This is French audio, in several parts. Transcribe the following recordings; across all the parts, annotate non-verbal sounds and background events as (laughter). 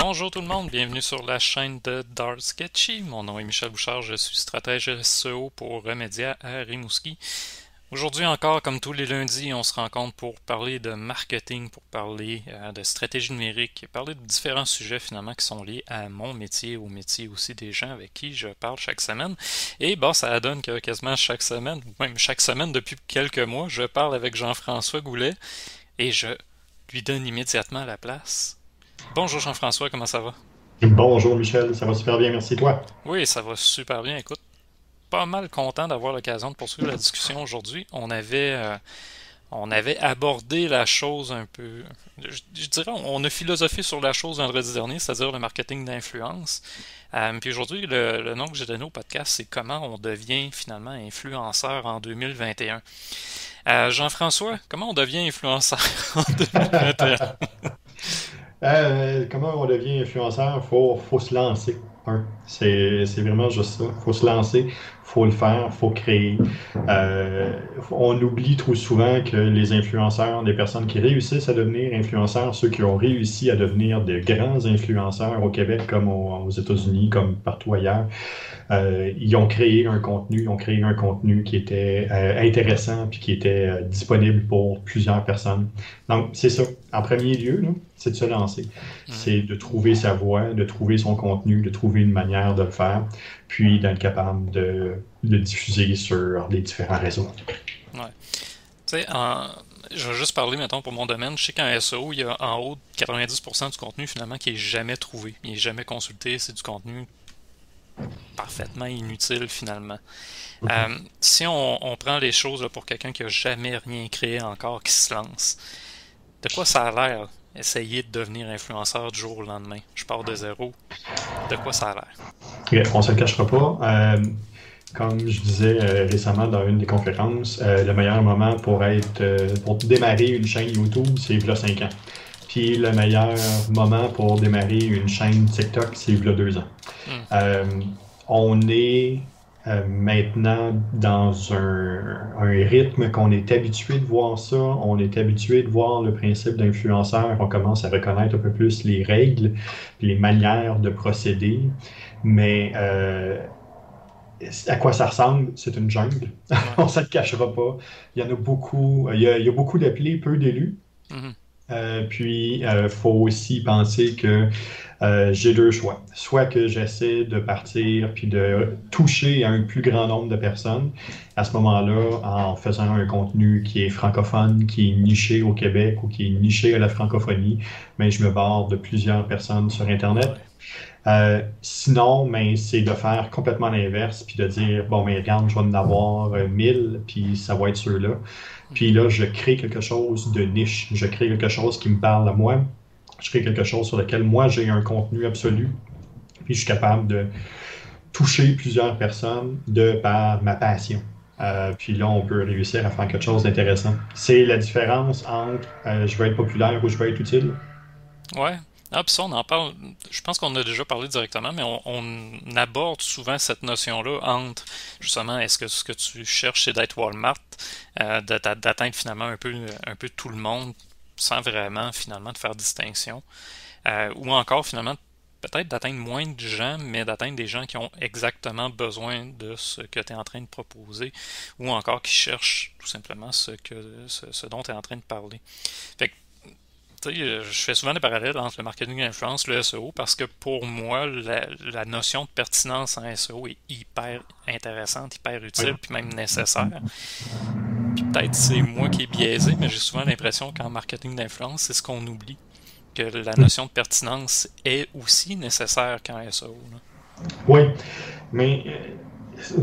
Bonjour tout le monde, bienvenue sur la chaîne de Dark Sketchy. Mon nom est Michel Bouchard, je suis stratège SEO pour Remedia à Rimouski. Aujourd'hui encore, comme tous les lundis, on se rencontre pour parler de marketing, pour parler euh, de stratégie numérique, parler de différents sujets finalement qui sont liés à mon métier, au métier aussi des gens avec qui je parle chaque semaine. Et bon, ça donne que quasiment chaque semaine, même chaque semaine depuis quelques mois, je parle avec Jean-François Goulet et je lui donne immédiatement la place. Bonjour Jean-François, comment ça va? Bonjour Michel, ça va super bien, merci toi. Oui, ça va super bien. Écoute, pas mal content d'avoir l'occasion de poursuivre la discussion aujourd'hui. On avait, euh, on avait abordé la chose un peu. Je, dirais, on a philosophé sur la chose vendredi dernier, c'est-à-dire le marketing d'influence. Euh, puis aujourd'hui, le, nom que j'ai donné au podcast, c'est comment on devient finalement influenceur en 2021. Euh, Jean-François, comment on devient influenceur en 2021? (laughs) comment on devient influenceur? Il faut, faut se lancer. C'est vraiment juste ça. Il faut se lancer, faut le faire, il faut créer. Euh, on oublie trop souvent que les influenceurs, des personnes qui réussissent à devenir influenceurs, ceux qui ont réussi à devenir de grands influenceurs au Québec comme aux États-Unis, comme partout ailleurs, euh, ils ont créé un contenu, ils ont créé un contenu qui était euh, intéressant puis qui était euh, disponible pour plusieurs personnes. Donc, c'est ça. En premier lieu, c'est de se lancer. C'est de trouver sa voie, de trouver son contenu, de trouver une manière de le faire, puis d'être capable de le diffuser sur les différents réseaux. Ouais. Tu sais, je vais juste parler, maintenant pour mon domaine. Je sais qu'en SEO, il y a en haut de 90% du contenu, finalement, qui est jamais trouvé. Il n'est jamais consulté. C'est du contenu parfaitement inutile finalement. Mhm. Euh, si on, prend les choses pour quelqu'un qui n'a jamais rien créé encore, qui se lance, de quoi ça a l'air essayer de devenir influenceur du jour au lendemain? Je pars de zéro. De quoi ça a l'air? on ne se le cachera pas. Euh, comme je disais euh, récemment dans une des conférences, le meilleur moment pour être pour démarrer une chaîne YouTube, c'est il y a 5 ans. Le meilleur moment pour démarrer une chaîne TikTok, c'est il y a deux ans. Hmm. Euh, on est euh, maintenant dans un, rythme qu'on est habitué de voir ça. On est habitué de voir le principe d'influenceur. On commence à reconnaître un peu plus les règles, les manières de procéder. Mais euh, à quoi ça ressemble, c'est une jungle. (laughs) on ne se le cachera pas. Il y en a beaucoup. Il y a, beaucoup d'appelés, peu d'élus. Hmm. Euh, puis, il euh, faut aussi penser que euh, j'ai deux choix. Soit que j'essaie de partir puis de toucher un plus grand nombre de personnes à ce moment-là en faisant un contenu qui est francophone, qui est niché au Québec ou qui est niché à la francophonie, mais je me barre de plusieurs personnes sur Internet. sinon, mais c'est de faire complètement l'inverse, puis de dire, bon, mais regarde, je vais en avoir 1000, puis ça va être ceux-là. Puis là, je crée quelque chose de niche. Je crée quelque chose qui me parle à moi. Je crée quelque chose sur lequel moi j'ai un contenu absolu. Puis je suis capable de toucher plusieurs personnes de par ma passion. Euh, puis là, on peut réussir à faire quelque chose d'intéressant. C'est la différence entre euh, je veux être populaire ou je veux être utile. Ouais, ah, puis ça, on en parle. Je pense qu'on a déjà parlé directement, mais on, aborde souvent cette notion-là entre justement, est-ce que ce que tu cherches, c'est d'être Walmart, euh, d'atteindre finalement un peu, tout le monde sans vraiment finalement de faire distinction, euh, ou encore finalement peut-être d'atteindre moins de gens, mais d'atteindre des gens qui ont exactement besoin de ce que tu es en train de proposer, ou encore qui cherchent tout simplement ce, que, ce, dont tu es en train de parler. Fait que je fais souvent des parallèles entre le marketing d'influence et le SEO parce que pour moi, la, notion de pertinence en SEO est hyper intéressante, hyper utile, puis même nécessaire. Puis peut-être c'est moi qui est biaisé, mais j'ai souvent l'impression qu'en marketing d'influence, c'est ce qu'on oublie, que la notion de pertinence est aussi nécessaire qu'en SEO. Oui, mais euh,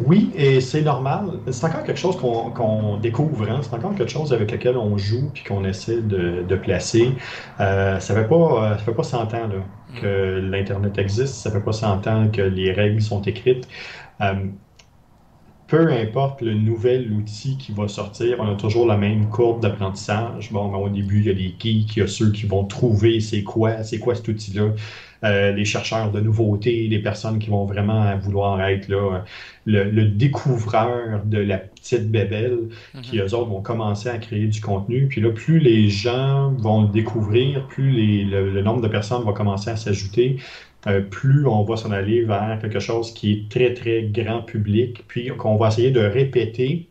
oui, et c'est normal. C'est encore quelque chose qu'on découvre. Hein. C'est encore quelque chose avec lequel on joue puis qu'on essaie de, placer. Euh, ça fait pas, euh, fait pas 100 ans mm. que l'Internet existe. Ça fait pas 100 ans que les règles sont écrites. Euh, peu importe le nouvel outil qui va sortir, on a toujours la même courbe d'apprentissage. Bon, ben, au début, il y a les geeks, il y a ceux qui vont trouver c'est quoi, c'est quoi cet outil-là. Euh, les chercheurs de nouveautés, les personnes qui vont vraiment vouloir être là, le, découvreur de la petite bébelle, qui mhm. eux autres vont commencer à créer du contenu. Puis là, plus les gens vont le découvrir, plus le, nombre de personnes va commencer à s'ajouter, euh, plus on va s'en aller vers quelque chose qui est très, très grand public, puis qu'on va essayer de répéter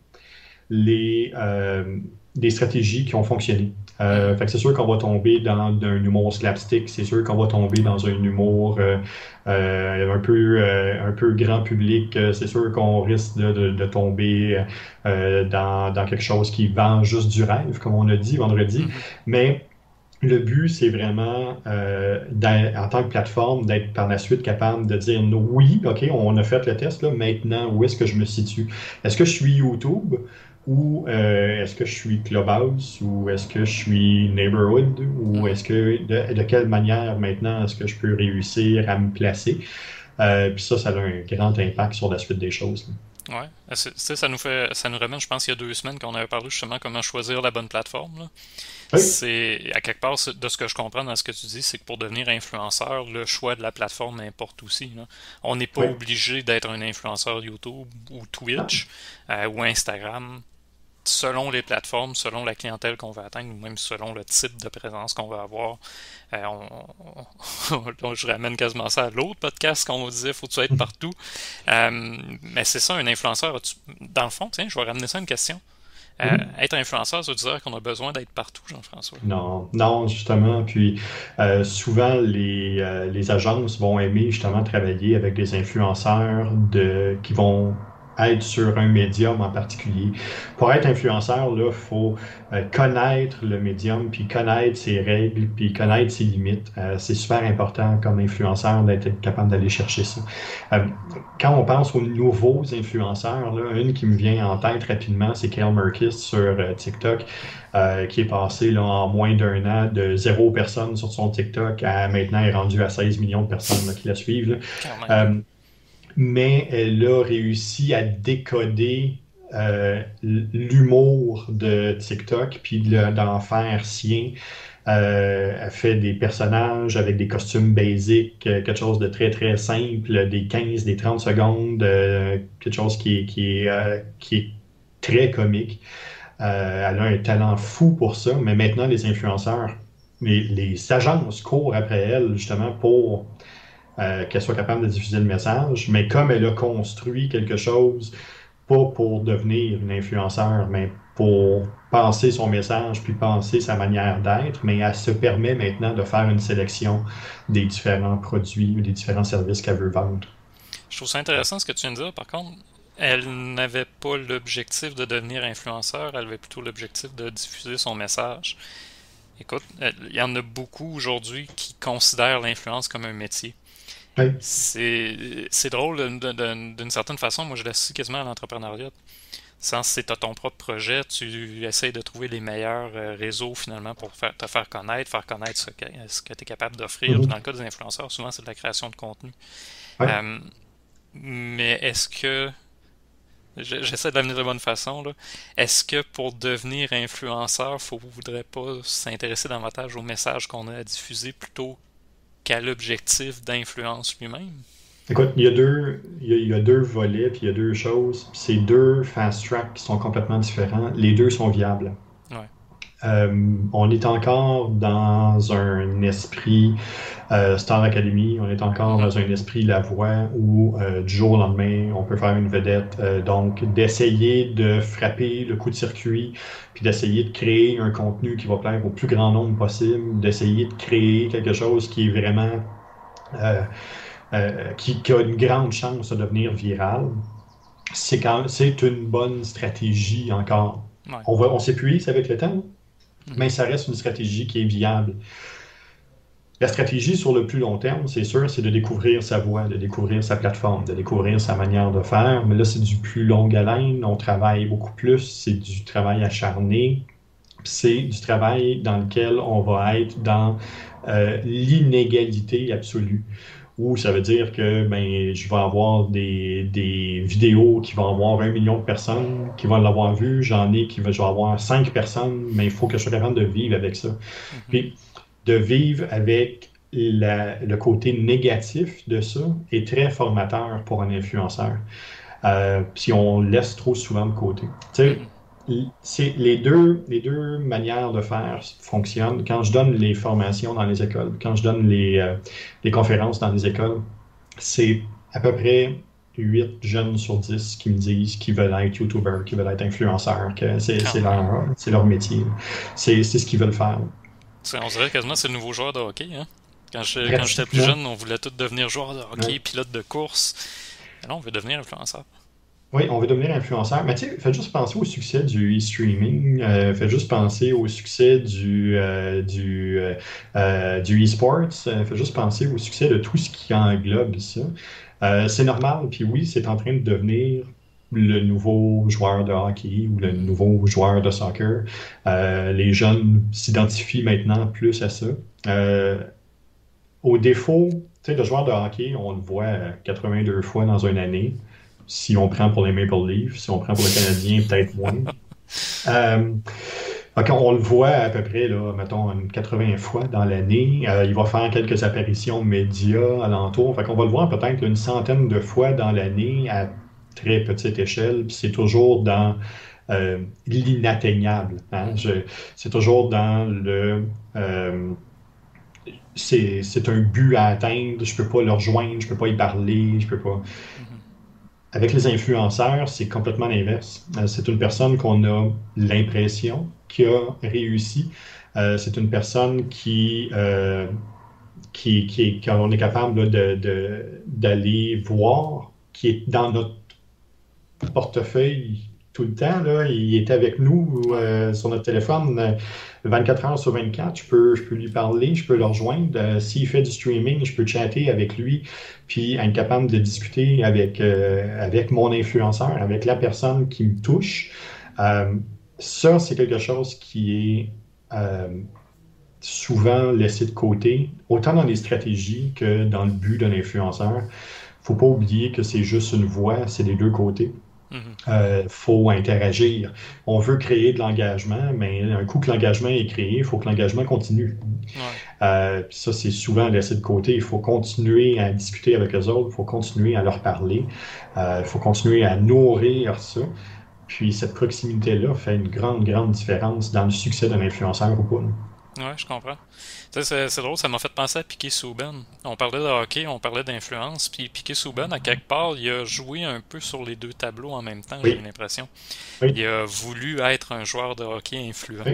les, euh, des stratégies qui ont fonctionné. Euh, fait que c'est sûr qu'on va tomber dans un humour slapstick, c'est sûr qu'on va tomber dans un humour euh, euh, un peu un peu grand public, c'est sûr qu'on risque de, tomber dans, dans, quelque chose qui vend juste du rêve, comme on a dit vendredi. Mm-hmm. Mais le but, c'est vraiment, en tant que plateforme, d'être par la suite capable de dire oui, OK, on a fait le test, là, maintenant, où est-ce que je me situe? Est-ce que je suis YouTube? Ou euh, est-ce que je suis Clubhouse? Ou est-ce que je suis Neighborhood? Ou est-ce que de, quelle manière maintenant est-ce que je peux réussir à me placer? Euh, puis ça ça a un grand impact sur la suite des choses ouais. Ça nous fait ça nous ramène je pense il y a deux semaines qu'on avait parlé justement comment choisir la bonne plateforme c'est à quelque part de ce que je comprends dans ce que tu dis c'est que pour devenir influenceur le choix de la plateforme importe aussi on n'est pas obligé d'être un influenceur YouTube ou Twitch euh, ou Instagram selon les plateformes, selon la clientèle qu'on veut atteindre, ou même selon le type de présence qu'on veut avoir. Euh, (laughs) je ramène quasiment ça à l'autre podcast qu'on vous disait, faut-tu être partout. Euh, mais c'est ça, un influenceur. dans le fond, tiens, je vais ramener ça à une question. Euh, mm-hmm. être influenceur, ça veut dire qu'on a besoin d'être partout, Jean-François? Non, non, justement. Puis souvent, les, les, agences vont aimer justement travailler avec des influenceurs de, qui vont être sur un médium en particulier. Pour être influenceur, il faut euh, connaître le médium, puis connaître ses règles, puis connaître ses limites. Euh, c'est super important comme influenceur d'être capable d'aller chercher ça. Euh, quand on pense aux nouveaux influenceurs, là, une qui me vient en tête rapidement, c'est Kale Merkis sur TikTok. qui est passé là, en moins d'un an de zéro personne sur son TikTok à maintenant est rendu à 16 millions de personnes qui la suivent mais elle a réussi à décoder euh, l'humour de TikTok, puis d'en faire sien. Euh, elle fait des personnages avec des costumes basiques, euh, quelque chose de très très simple, des 15, des 30 secondes, quelque chose qui est, très comique. elle a un talent fou pour ça, mais maintenant les influenceurs, les, les agences courent après elle justement pour euh, qu'elle soit capable de diffuser le message, mais comme elle a construit quelque chose, pas pour devenir une influenceur, mais pour penser son message, puis penser sa manière d'être, mais elle se permet maintenant de faire une sélection des différents produits ou des différents services qu'elle veut vendre. Je trouve ça intéressant ce que tu viens de dire. Par contre, elle n'avait pas l'objectif de devenir influenceur, elle avait plutôt l'objectif de diffuser son message. Écoute, il y en a beaucoup aujourd'hui qui considèrent l'influence comme un métier. C'est drôle d'une certaine façon. Moi, je l'associe quasiment à l'entrepreneuriat. Sans c'est ton propre projet, tu essayes de trouver les meilleurs euh, réseaux finalement pour faire, te faire connaître, faire connaître ce que, ce que tu es capable d'offrir. Mm-hmm. Dans le cas des influenceurs, souvent c'est de la création de contenu. Euh, mais est-ce que J'essaie de l'amener de la bonne façon. Est-ce que pour devenir influenceur, il ne voudrait pas s'intéresser davantage au message qu'on a à diffuser plutôt qu'à l'objectif d'influence lui-même? Écoute, il y, a deux, il, y a, deux volets, puis il y a deux choses. Ces deux fast track qui sont complètement différents. Les deux sont viables. Euh, on est encore dans un esprit euh, Star Academy, on est encore dans un esprit La Voix où euh, du jour au lendemain, on peut faire une vedette. donc, d'essayer de frapper le coup de circuit, puis d'essayer de créer un contenu qui va plaire au plus grand nombre possible, d'essayer de créer quelque chose qui est vraiment. Qui, a une grande chance de devenir viral. C'est une bonne stratégie encore. On, va, on s'épuise avec le temps mais ça reste une stratégie qui est viable. La stratégie sur le plus long terme, c'est sûr, c'est de découvrir sa voie, de découvrir sa plateforme, de découvrir sa manière de faire. Mais là, c'est du plus long haleine. On travaille beaucoup plus. C'est du travail acharné. C'est du travail dans lequel on va être dans euh, l'inégalité absolue où ça veut dire que ben, je vais avoir des, des, vidéos qui vont avoir un million de personnes qui vont l'avoir vu, j'en ai qui vont avoir cinq personnes, mais il faut que je sois capable de vivre avec ça. Mhm. Puis de vivre avec le côté négatif de ça est très formateur pour un influenceur. Euh, si on laisse trop souvent de côté. C'est les deux, les deux manières de faire fonctionnent. Quand je donne les formations dans les écoles, quand je donne les, euh, les conférences dans les écoles, c'est à peu près 8 jeunes sur 10 qui me disent qu'ils veulent être YouTubers, qu'ils veulent être influenceurs, que c'est leur, leur métier. C'est ce qu'ils veulent faire. On dirait quasiment c'est le nouveau joueur de hockey. Hein? Quand j'étais plus jeune, on voulait tous devenir joueur de hockey, pilote de course. Mais là, on veut devenir influenceur. Oui, on veut devenir influenceur. Mais tu sais, faites juste penser au succès du e-streaming. Euh, faites juste penser au succès du, euh, du, euh, du e-sports. faites juste penser au succès de tout ce qui englobe ça. c'est normal. Puis oui, c'est en train de devenir le nouveau joueur de hockey ou le nouveau joueur de soccer. les jeunes s'identifient maintenant plus à ça. au défaut, tu sais, le joueur de hockey, on le voit 82 fois dans une année si on prend pour les Maple Leafs, si on prend pour le Canadien, (laughs) peut-être moins. Euh, on le voit à peu près, là, mettons, 80 fois dans l'année. Euh, il va faire quelques apparitions médias alentour. Fait qu'on va le voir peut-être une centaine de fois dans l'année à très petite échelle. Puis c'est toujours dans euh, l'inatteignable. Hein. C'est toujours dans le c'est un but à atteindre, je peux pas le rejoindre, je peux pas y parler, je peux pas. Avec les influenceurs, c'est complètement l'inverse. Euh, c'est une personne qu'on a l'impression qui a réussi. Euh, c'est une personne qui, euh, qui, qui, qu'on est capable d'aller voir, qui est dans notre portefeuille tout le temps. Il est avec nous sur notre téléphone. 24 heures sur 24, je peux, je peux lui parler, je peux le rejoindre. Euh, s'il fait du streaming, je peux chatter avec lui, puis être capable de discuter avec, euh, avec mon influenceur, avec la personne qui me touche. Euh, ça, c'est quelque chose qui est souvent laissé de côté, autant dans les stratégies que dans le but d'un influenceur. faut pas oublier que c'est juste une voix, c'est des deux côtés. Il mhm. euh, faut interagir. On veut créer de l'engagement, mais un coup que l'engagement est créé, il faut que l'engagement continue. Euh, ça, c'est souvent laissé de côté. Il faut continuer à discuter avec les autres, il faut continuer à leur parler, euh, il faut continuer à nourrir ça. Puis cette proximité-là fait une grande, grande différence dans le succès d'un influenceur ou pas. Ouais, je comprends. C'est drôle, ça m'a fait penser à Piquet Souben. On parlait de hockey, on parlait d'influence, puis Piquet Souben, à quelque part, il a joué un peu sur les deux tableaux en même temps, j'ai l'impression. Il a voulu être un joueur de hockey influent.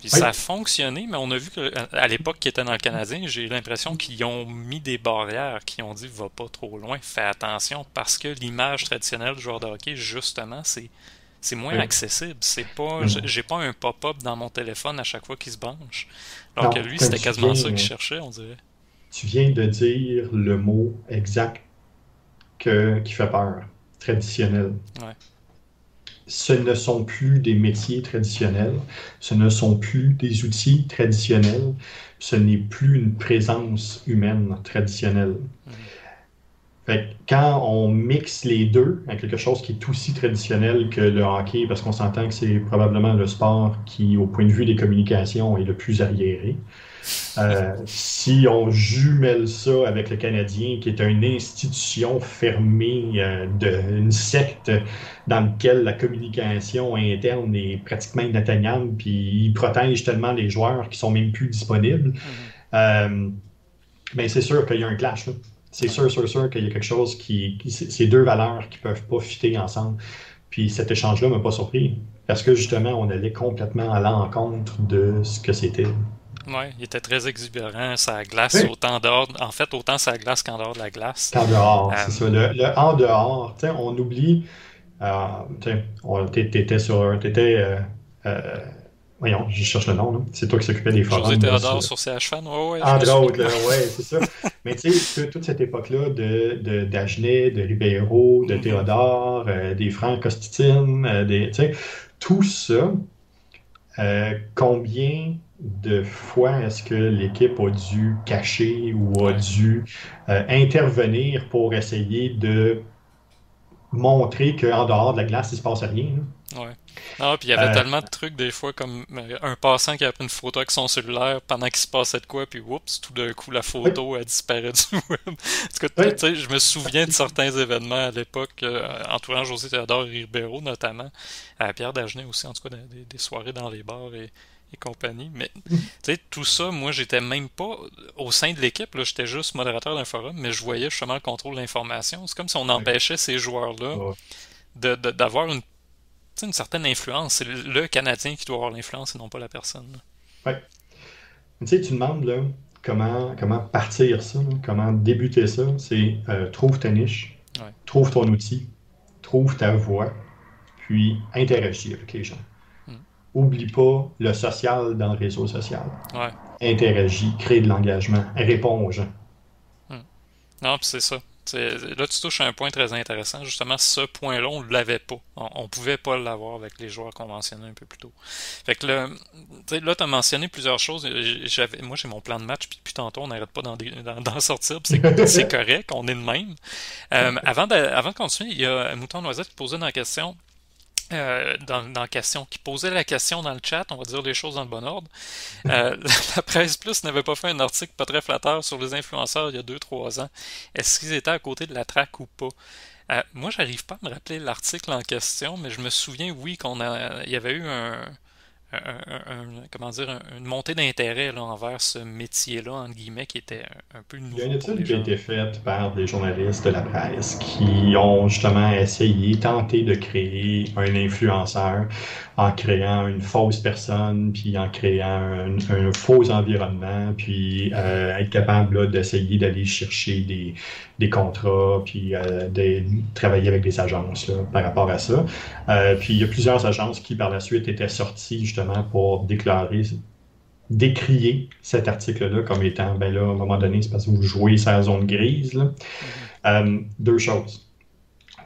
Puis ça a fonctionné, mais on a vu qu'à l'époque qu'il était dans le Canadien, j'ai l'impression qu'ils ont mis des barrières, qui ont dit va pas trop loin, fais attention, parce que l'image traditionnelle du joueur de hockey, justement, c'est c'est moins accessible. C'est pas, j'ai pas un pop-up dans mon téléphone à chaque fois qu'il se branche. Alors que lui, c'était quasiment ça qu'il cherchait, on dirait. Tu viens de dire le mot exact que, qui fait peur. Traditionnel. Ce ne sont plus des métiers traditionnels, ce ne sont plus des outils traditionnels, ce n'est plus une présence humaine traditionnelle. Mhm quand on mixe les deux avec quelque chose qui est aussi traditionnel que le hockey, parce qu'on s'entend que c'est probablement le sport qui, au point de vue des communications, est le plus arriéré. Euh, si on jumelle ça avec le Canadien, qui est une institution fermée, euh, de, une secte dans laquelle la communication interne est pratiquement inatteignable, puis ils protègent tellement les joueurs qui sont même plus disponibles, euh, ben, c'est sûr qu'il y a un clash. Là c'est sûr, sûr, sûr qu'il y a quelque chose qui. ces deux valeurs qui ne peuvent pas fitter ensemble. Puis cet échange-là ne m'a pas surpris. Parce que justement, on allait complètement à l'encontre de ce que c'était. Oui, il était très exubérant, ça glace autant dehors, en fait, autant ça glace qu'en dehors de la glace. Qu'en dehors, c'est ça. Le, le, en dehors, on oublie, euh, t'étais sur, t'étais, euh, euh, Voyons, je cherche le nom. C'est toi qui s'occupais des forums. José Théodore sur, sur CHFan, ouais, ouais. Entre autres, (laughs) ouais, c'est ça. Mais tu sais, toute cette époque-là de, de, d'Agenet, de Ribeiro, de mm-hmm. Théodore, euh, des frères Costitine, euh, des, tout ça, euh, combien de fois est-ce que l'équipe a dû cacher ou a dû intervenir pour essayer de montrer qu'en dehors de la glace, il se passe rien. Non, puis il y avait euh, tellement de trucs des fois comme euh, un passant qui a pris une photo avec son cellulaire pendant qu'il se passait de quoi, puis oups, tout d'un coup la photo a disparu du (laughs) web. en tout cas, je me souviens de certains événements à l'époque, euh, entourant José Théodore Ribeiro notamment, à Pierre Dagenet aussi, en tout cas des, soirées dans les bars et, compagnie. Mais tu sais, tout ça, moi j'étais même pas au sein de l'équipe, j'étais juste modérateur d'un forum, mais je voyais justement le contrôle de l'information. C'est comme si on empêchait ces joueurs-là d'avoir une une certaine influence. C'est le Canadien qui doit avoir l'influence et non pas la personne. Oui. Tu sais, tu demandes là, comment, comment partir ça, comment débuter ça. C'est euh, trouve ta niche, trouve ton outil, trouve ta voix, puis interagis avec les gens. Hmm. Oublie pas le social dans le réseau social. Ouais. Interagis, crée de l'engagement, réponds aux gens. Hmm. Non, c'est ça. Là, tu touches à un point très intéressant. Justement, ce point-là, on ne l'avait pas. On ne pouvait pas l'avoir avec les joueurs conventionnés un peu plus tôt. Fait que là, tu as mentionné plusieurs choses. Moi, j'ai mon plan de match, puis depuis tantôt, on n'arrête pas d'en, sortir. (laughs) C'est, correct, on est de même. Euh, avant, de, avant de continuer, il y a Mouton Noisette qui posait dans la question euh, dans, question, qui posait la question dans le chat, on va dire les choses dans le bon ordre. Euh, (laughs) la Presse Plus n'avait pas fait un article pas très flatteur sur les influenceurs il y a 2-3 ans. Est-ce qu'ils étaient à côté de la traque ou pas? Euh, moi, j'arrive pas à me rappeler l'article en question, mais je me souviens, oui, qu'on a, il y avait eu un, un, comment dire, une montée d'intérêt envers ce métier-là, entre guillemets, qui était un, peu nouveau. Il y a une étude qui a été faite par des journalistes de la presse qui ont justement essayé, tenté de créer un influenceur en créant une fausse personne, puis en créant un, faux environnement, puis euh, être capable d'essayer d'aller chercher des, des, contrats, puis euh, de travailler avec des agences par rapport à ça. Euh, puis il y a plusieurs agences qui par la suite étaient sorties justement pour déclarer décrier cet article-là comme étant, ben là, à un moment donné, c'est parce que vous jouez la zone grise. Là. Mm-hmm. deux choses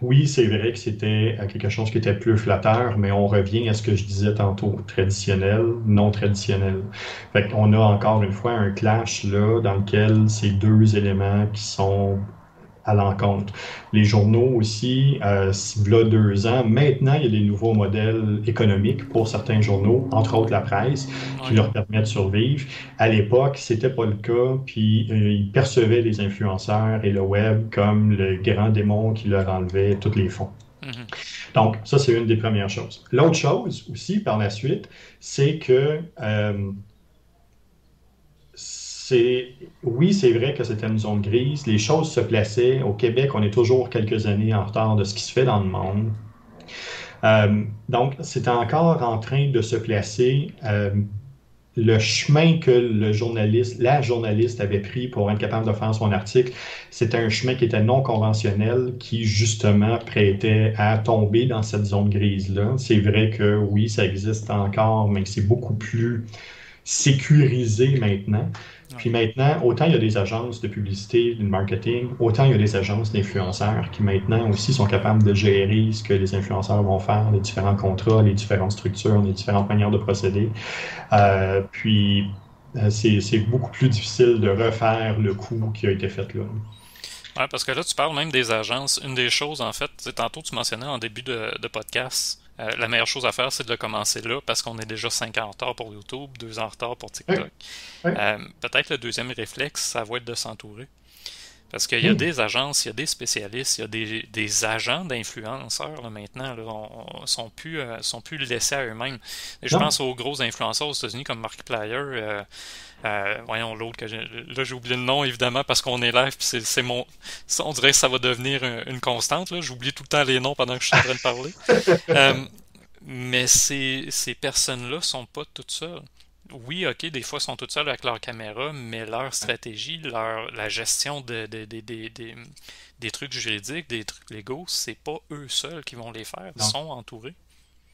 oui, c'est vrai que c'était euh, quelque chose qui était plus flatteur, mais on revient à ce que je disais tantôt, traditionnel, non traditionnel. Fait qu'on a encore une fois un clash là dans lequel ces deux éléments qui sont à l'encontre. Les journaux aussi, euh, là deux ans, maintenant il y a des nouveaux modèles économiques pour certains journaux, entre autres la presse, qui leur permettent de survivre. À l'époque, c'était pas le cas, puis euh, ils percevaient les influenceurs et le web comme le grand démon qui leur enlevait tous les fonds. Mm-hmm. Donc, ça, c'est une des premières choses. L'autre chose aussi, par la suite, c'est que euh, oui, c'est vrai que c'était une zone grise. Les choses se plaçaient. Au Québec, on est toujours quelques années en retard de ce qui se fait dans le monde. Euh, donc, c'est encore en train de se placer. Euh, le chemin que le journaliste, la journaliste avait pris pour être capable de faire son article, c'était un chemin qui était non conventionnel, qui justement prêtait à tomber dans cette zone grise-là. C'est vrai que oui, ça existe encore, mais c'est beaucoup plus sécurisé maintenant. Puis maintenant, autant il y a des agences de publicité, de marketing, autant il y a des agences d'influenceurs qui maintenant aussi sont capables de gérer ce que les influenceurs vont faire, les différents contrats, les différentes structures, les différentes manières de procéder. Euh, puis euh, c'est beaucoup plus difficile de refaire le coup qui a été fait là. Oui, parce que là, tu parles même des agences. Une des choses, en fait, tantôt tu mentionnais en début de, de podcast, euh, la meilleure chose à faire, c'est de le commencer là parce qu'on est déjà 5 ans en retard pour YouTube, 2 ans en retard pour TikTok. Euh, peut-être le deuxième réflexe, ça va être de s'entourer. Parce qu'il y a hmm. des agences, il y a des spécialistes, il y a des, des agents d'influenceurs maintenant, là, on, sont plus euh, sont plus laissés à eux-mêmes. Je pense aux gros influenceurs aux États-Unis comme Markiplier. Euh, voyons l'autre que là j'ai oublié le nom évidemment parce qu'on est live puis c'est mon on dirait que ça va devenir une, constante là j'oublie tout le temps les noms pendant que je suis en train de parler (laughs) euh, mais ces, ces personnes là sont pas toutes seules oui, ok, des fois, sont toutes seules avec leur caméra, mais leur stratégie, leur, la gestion de, des trucs juridiques, des trucs légaux, c'est pas eux seuls qui vont les faire. Ils sont entourés.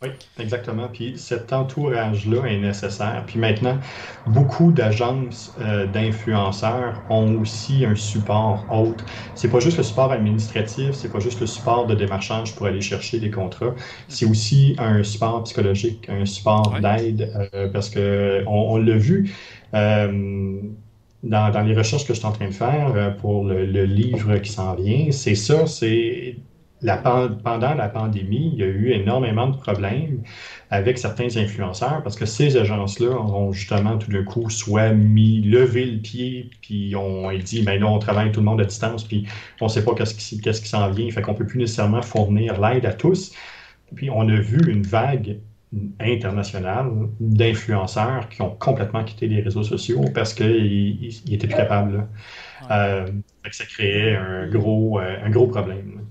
Oui, exactement. Puis cet entourage-là est nécessaire. Puis maintenant, beaucoup d'agences euh, d'influenceurs ont aussi un support autre. C'est pas juste le support administratif, c'est pas juste le support de démarchage pour aller chercher des contrats. C'est aussi un support psychologique, un support d'aide, euh, parce que on, l'a vu. Euh, dans, les recherches que je suis en train de faire pour le livre qui s'en vient, c'est ça, c'est la, pendant la pandémie, il y a eu énormément de problèmes avec certains influenceurs parce que ces agences-là ont justement tout d'un coup soit mis, levé le pied, puis on dit, mais ben là, on travaille tout le monde à distance, puis on ne sait pas qu'est-ce qui, qu'est-ce qui s'en vient, fait qu'on ne peut plus nécessairement fournir l'aide à tous. Puis on a vu une vague internationale d'influenceurs qui ont complètement quitté les réseaux sociaux parce qu'ils n'étaient plus capables. Euh, ça créait un gros, euh, un gros problème.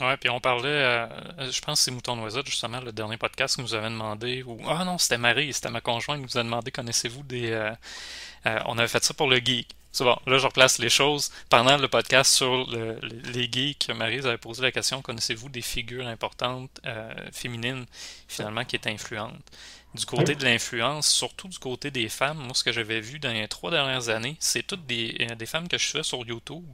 Ouais, puis on parlait, euh, je pense que c'est Mouton Noisette, justement, le dernier podcast que nous avait demandé, ou, ah non, c'était Marie, c'était ma conjointe qui nous a demandé, connaissez-vous des, on avait fait ça pour le geek. C'est bon, là je replace les choses. Pendant le podcast sur les geeks, Marie avait posé la question connaissez-vous des figures importantes euh, féminines finalement qui étaient influentes? Du côté de l'influence, surtout du côté des femmes, moi ce que j'avais vu dans les trois dernières années, c'est toutes des, euh, des femmes que je fais sur YouTube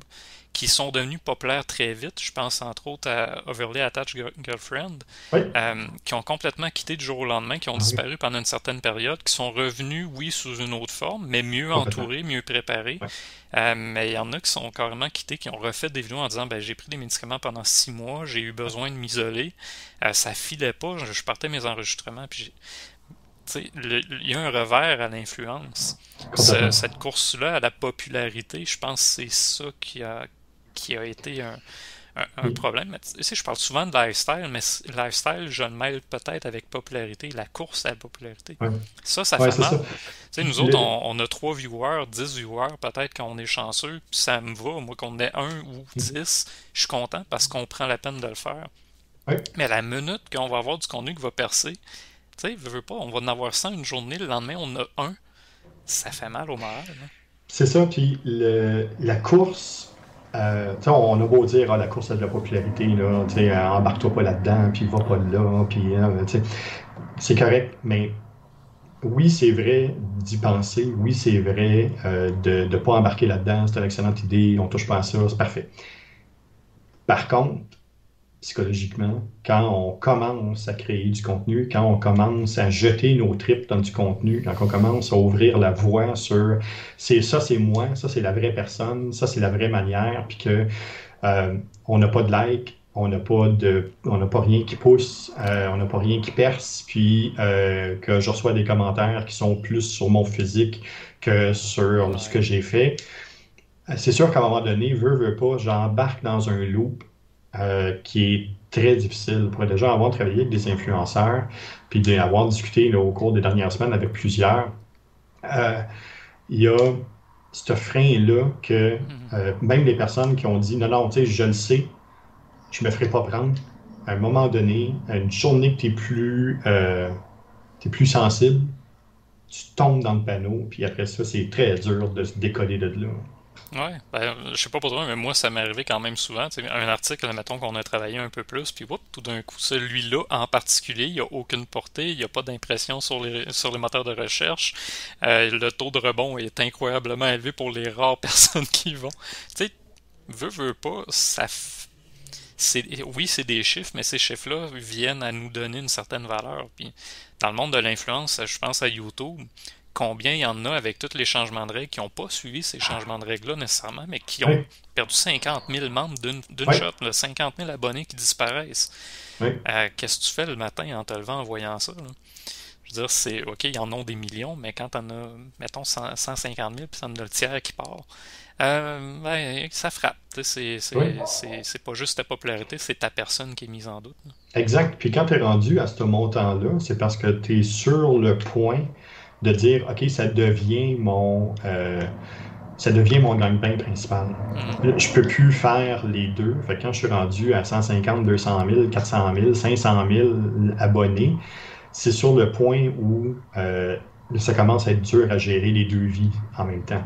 qui sont devenus populaires très vite. Je pense entre autres à Overly Attached Girlfriend, euh, qui ont complètement quitté du jour au lendemain, qui ont ah disparu pendant une certaine période, qui sont revenus, oui, sous une autre forme, mais mieux entourés, mieux préparés. Euh, mais il y en a qui sont carrément quittés, qui ont refait des vidéos en disant ben, j'ai pris des médicaments pendant six mois, j'ai eu besoin de m'isoler, euh, ça filait pas, je, partais mes enregistrements, puis il y a un revers à l'influence. Cette course-là à la popularité, je pense que c'est ça qui a, qui a été un, un, problème. je parle souvent de lifestyle, mais lifestyle, je le mêle peut-être avec popularité, la course à la popularité. Ça, ça fait mal. nous autres, on, a trois viewers, dix viewers, peut-être qu'on est chanceux, puis ça me va. Moi, qu'on ait un ou mm. dix, je suis content parce qu'on prend la peine de le faire. Mais à la minute qu'on va avoir du contenu qui va percer, tu sais, veux pas, on va en avoir 100 une journée, le lendemain, on a un. Ça fait mal au moral. C'est ça, puis la course euh, on a beau dire ah, la course à de la popularité, euh, embarque-toi pas là-dedans, puis va pas là, puis euh, c'est correct, mais oui, c'est vrai d'y penser, oui, c'est vrai de ne pas embarquer là-dedans, c'est une excellente idée, on touche pas à ça, c'est parfait. Par contre, psychologiquement, quand on commence à créer du contenu, quand on commence à jeter nos tripes dans du contenu, quand on commence à ouvrir la voie sur c'est ça, c'est moi, ça c'est la vraie personne, ça c'est la vraie manière, puis que euh, on n'a pas de like, on n'a pas de, on n'a pas rien qui pousse, euh, on n'a pas rien qui perce, puis euh, que je reçois des commentaires qui sont plus sur mon physique que sur ce que j'ai fait. C'est sûr qu'à un moment donné, veux, veux pas, j'embarque dans un loop euh, qui est très difficile. Pour déjà avoir travaillé avec des influenceurs, puis d'avoir discuté au cours des dernières semaines avec plusieurs, euh, il y a ce frein-là que mm-hmm. euh, même les personnes qui ont dit non, non, tu sais, je le sais, je me ferai pas prendre. À un moment donné, une journée que tu es plus, es plus sensible, tu tombes dans le panneau, puis après ça, c'est très dur de se décoller de là. Ouais, ben, je sais pas pour toi, mais moi, ça m'est arrivé quand même souvent. un article, mettons qu'on a travaillé un peu plus, puis tout d'un coup, celui-là en particulier, il n'y a aucune portée, il n'y a pas d'impression sur les, sur les moteurs de recherche. Euh, le taux de rebond est incroyablement élevé pour les rares (laughs) personnes qui y vont. Tu sais, veut, veut pas, ça. Oui, c'est des chiffres, mais ces chiffres-là viennent à nous donner une certaine valeur. Puis, dans le monde de l'influence, je pense à YouTube combien il y en a avec tous les changements de règles qui n'ont pas suivi ces changements de règles-là nécessairement, mais qui ont perdu 50 000 membres d'une shot, 50 000 abonnés qui disparaissent. Euh, qu'est-ce que tu fais le matin en te levant en voyant ça? Je veux dire, c'est OK, ils en ont des millions, mais quand tu en as, mettons, 150 000, puis en as le tiers qui part, euh, ben, ça frappe. C'est pas juste ta popularité, c'est ta personne qui est mise en doute. Exact. Puis quand tu es rendu à ce montant-là, c'est parce que tu es sur le point de dire, OK, ça devient mon, euh, ça devient mon gagne-pain principal. Mm. Je peux plus faire les deux. Fait quand je suis rendu à 150, 200 000, 400 000, 500 000 abonnés, c'est sur le point où euh, ça commence à être dur à gérer les deux vies en même temps.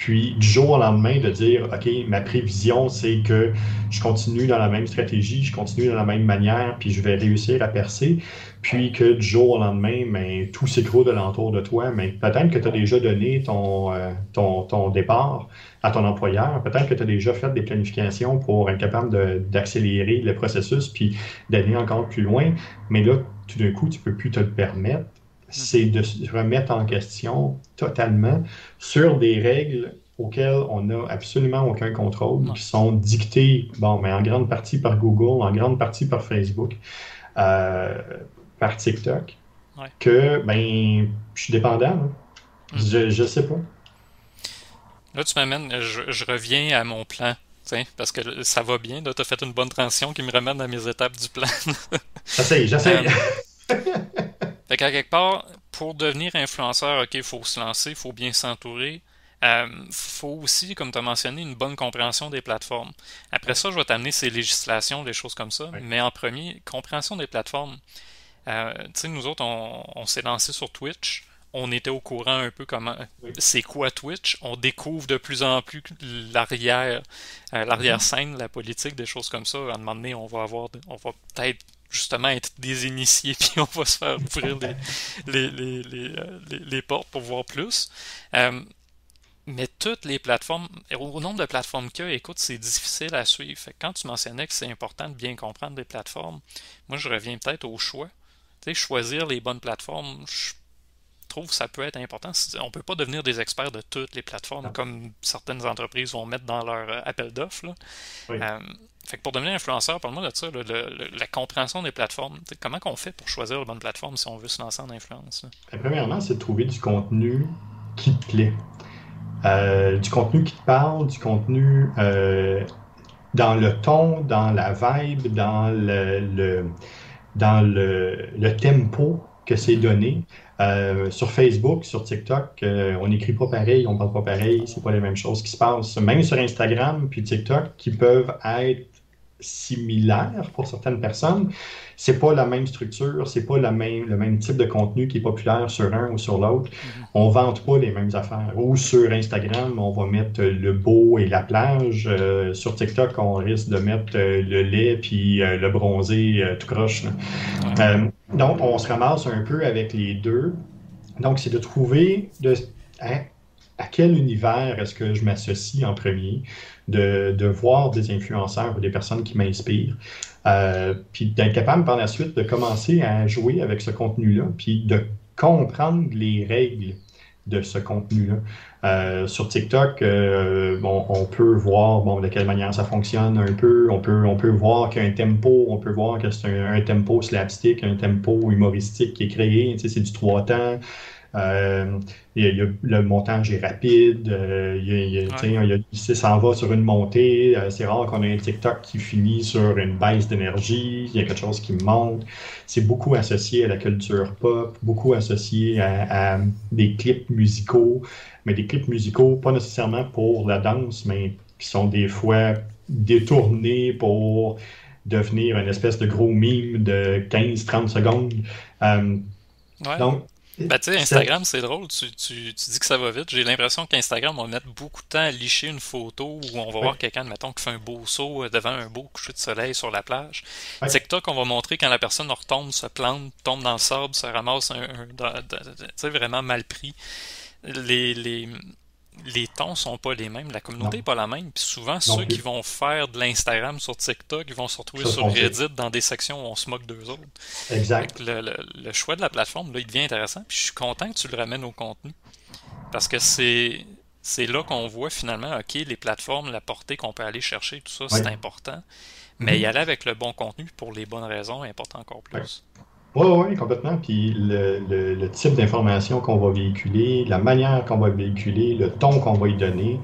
Puis du jour au lendemain, de dire, OK, ma prévision, c'est que je continue dans la même stratégie, je continue dans la même manière, puis je vais réussir à percer. Puis que du jour au lendemain, ben, tout s'écroule de l'entour de toi. Mais peut-être que tu as déjà donné ton, euh, ton, ton, départ à ton employeur. Peut-être que tu as déjà fait des planifications pour être capable d'accélérer le processus puis d'aller encore plus loin. Mais là, tout d'un coup, tu ne peux plus te le permettre c'est de se remettre en question totalement sur des règles auxquels on n'a absolument aucun contrôle, qui sont dictés, bon, mais en grande partie par Google, en grande partie par Facebook, euh, par TikTok, que, ben, je suis dépendant. Hmm. Je, ne sais pas. Là, tu m'amènes, je, reviens à mon plan. Parce que ça va bien, tu as fait une bonne transition qui me ramène à mes étapes du plan. j'essaie, j'essaie. (laughs) Fait qu'à quelque part, pour devenir influenceur, ok, il faut se lancer, il faut bien s'entourer. Il euh, faut aussi, comme tu as mentionné, une bonne compréhension des plateformes. Après ça, je vais t'amener ces législations, des choses comme ça. Mais en premier, compréhension des plateformes. Euh, tu sais, nous autres, on, s'est lancé sur Twitch. On était au courant un peu comment c'est quoi Twitch. On découvre de plus en plus l'arrière, euh, l'arrière-scène, la politique, des choses comme ça. À un moment donné, on va avoir, on va peut-être justement être des initiés, (laughs) puis on va se faire ouvrir les, les, les, les, portes pour voir plus. Mais toutes les plateformes, au nombre de plateformes qu'il y a, écoute, c'est difficile à suivre. quand tu mentionnais que c'est important de bien comprendre les plateformes, moi je reviens peut-être au choix. Tu sais, choisir les bonnes plateformes, je trouve que ça peut être important. On ne peut pas devenir des experts de toutes les plateformes comme certaines entreprises vont mettre dans leur euh, appel d'offres. Euh, fait que pour devenir influenceur, parle-moi de ça, la compréhension des plateformes. comment on fait pour choisir la bonne plateforme si on veut se lancer en influence? Ben, premièrement, c'est de trouver du contenu qui te plaît. Euh, du contenu qui te parle, du contenu euh, dans le ton, dans la vibe, dans le, dans le, tempo que c'est donné. Euh, sur Facebook, sur TikTok, on n'écrit pas pareil, on parle pas pareil, c'est pas les mêmes choses qui se passent. Même sur Instagram puis TikTok, qui peuvent être similaires pour certaines personnes, c'est pas la même structure, c'est pas la même, le même type de contenu qui est populaire sur un ou sur l'autre. Mm-hmm. On vante pas les mêmes affaires. Ou sur Instagram, on va mettre le beau et la plage. Euh, sur TikTok, on risque de mettre euh, le lait puis euh, le bronzé tout croche. donc, on se ramasse un peu avec les deux. Donc, c'est de trouver de, hein, à quel univers est-ce que je m'associe en premier, de, voir des influenceurs ou des personnes qui m'inspirent. Euh, puis d'être capable par la suite de commencer à jouer avec ce contenu-là, puis de comprendre les règles de ce contenu-là. Euh, sur TikTok, euh, on peut voir bon, de quelle manière ça fonctionne un peu. On peut, on peut voir qu'il y a un tempo, on peut voir que c'est un, tempo slapstick, un tempo humoristique qui est créé. Tu sais, c'est du trois temps. Euh, le montage est rapide, euh, il, s'en va sur une montée. Euh, c'est rare qu'on ait un TikTok qui finit sur une baisse d'énergie. Il y a quelque chose qui monte. C'est beaucoup associé à la culture pop, beaucoup associé à, des clips musicaux, mais des clips musicaux pas nécessairement pour la danse, mais qui sont des fois détournés pour devenir une espèce de gros mime de 15-30 secondes. Donc, ben, tu sais, Instagram, c'est drôle. Tu, tu, tu, dis que ça va vite. J'ai l'impression qu'Instagram va mettre beaucoup de temps à licher une photo où on va voir quelqu'un, mettons, qui fait un beau saut euh, devant un beau coucher de soleil sur la plage. Ouais. TikTok, on va montrer quand la personne retombe, se plante, tombe dans le sable, se ramasse un, un, tu sais, vraiment mal pris. Les, les, les tons sont pas les mêmes, la communauté n'est pas la même. Puis souvent, ceux qui vont faire de l'Instagram sur TikTok, ils vont se retrouver sur Reddit dans des sections où on se moque d'eux autres. Exact. Le, choix de la plateforme, là, il devient intéressant. Puis je suis content que tu le ramènes au contenu. Parce que c'est. C'est là qu'on voit finalement, OK, les plateformes, la portée qu'on peut aller chercher, tout ça, c'est important. Mais mm-hmm. y aller avec le bon contenu pour les bonnes raisons est important encore plus. Oui, oui, complètement. Puis le, type d'information qu'on va véhiculer, la manière qu'on va véhiculer, le ton qu'on va y donner,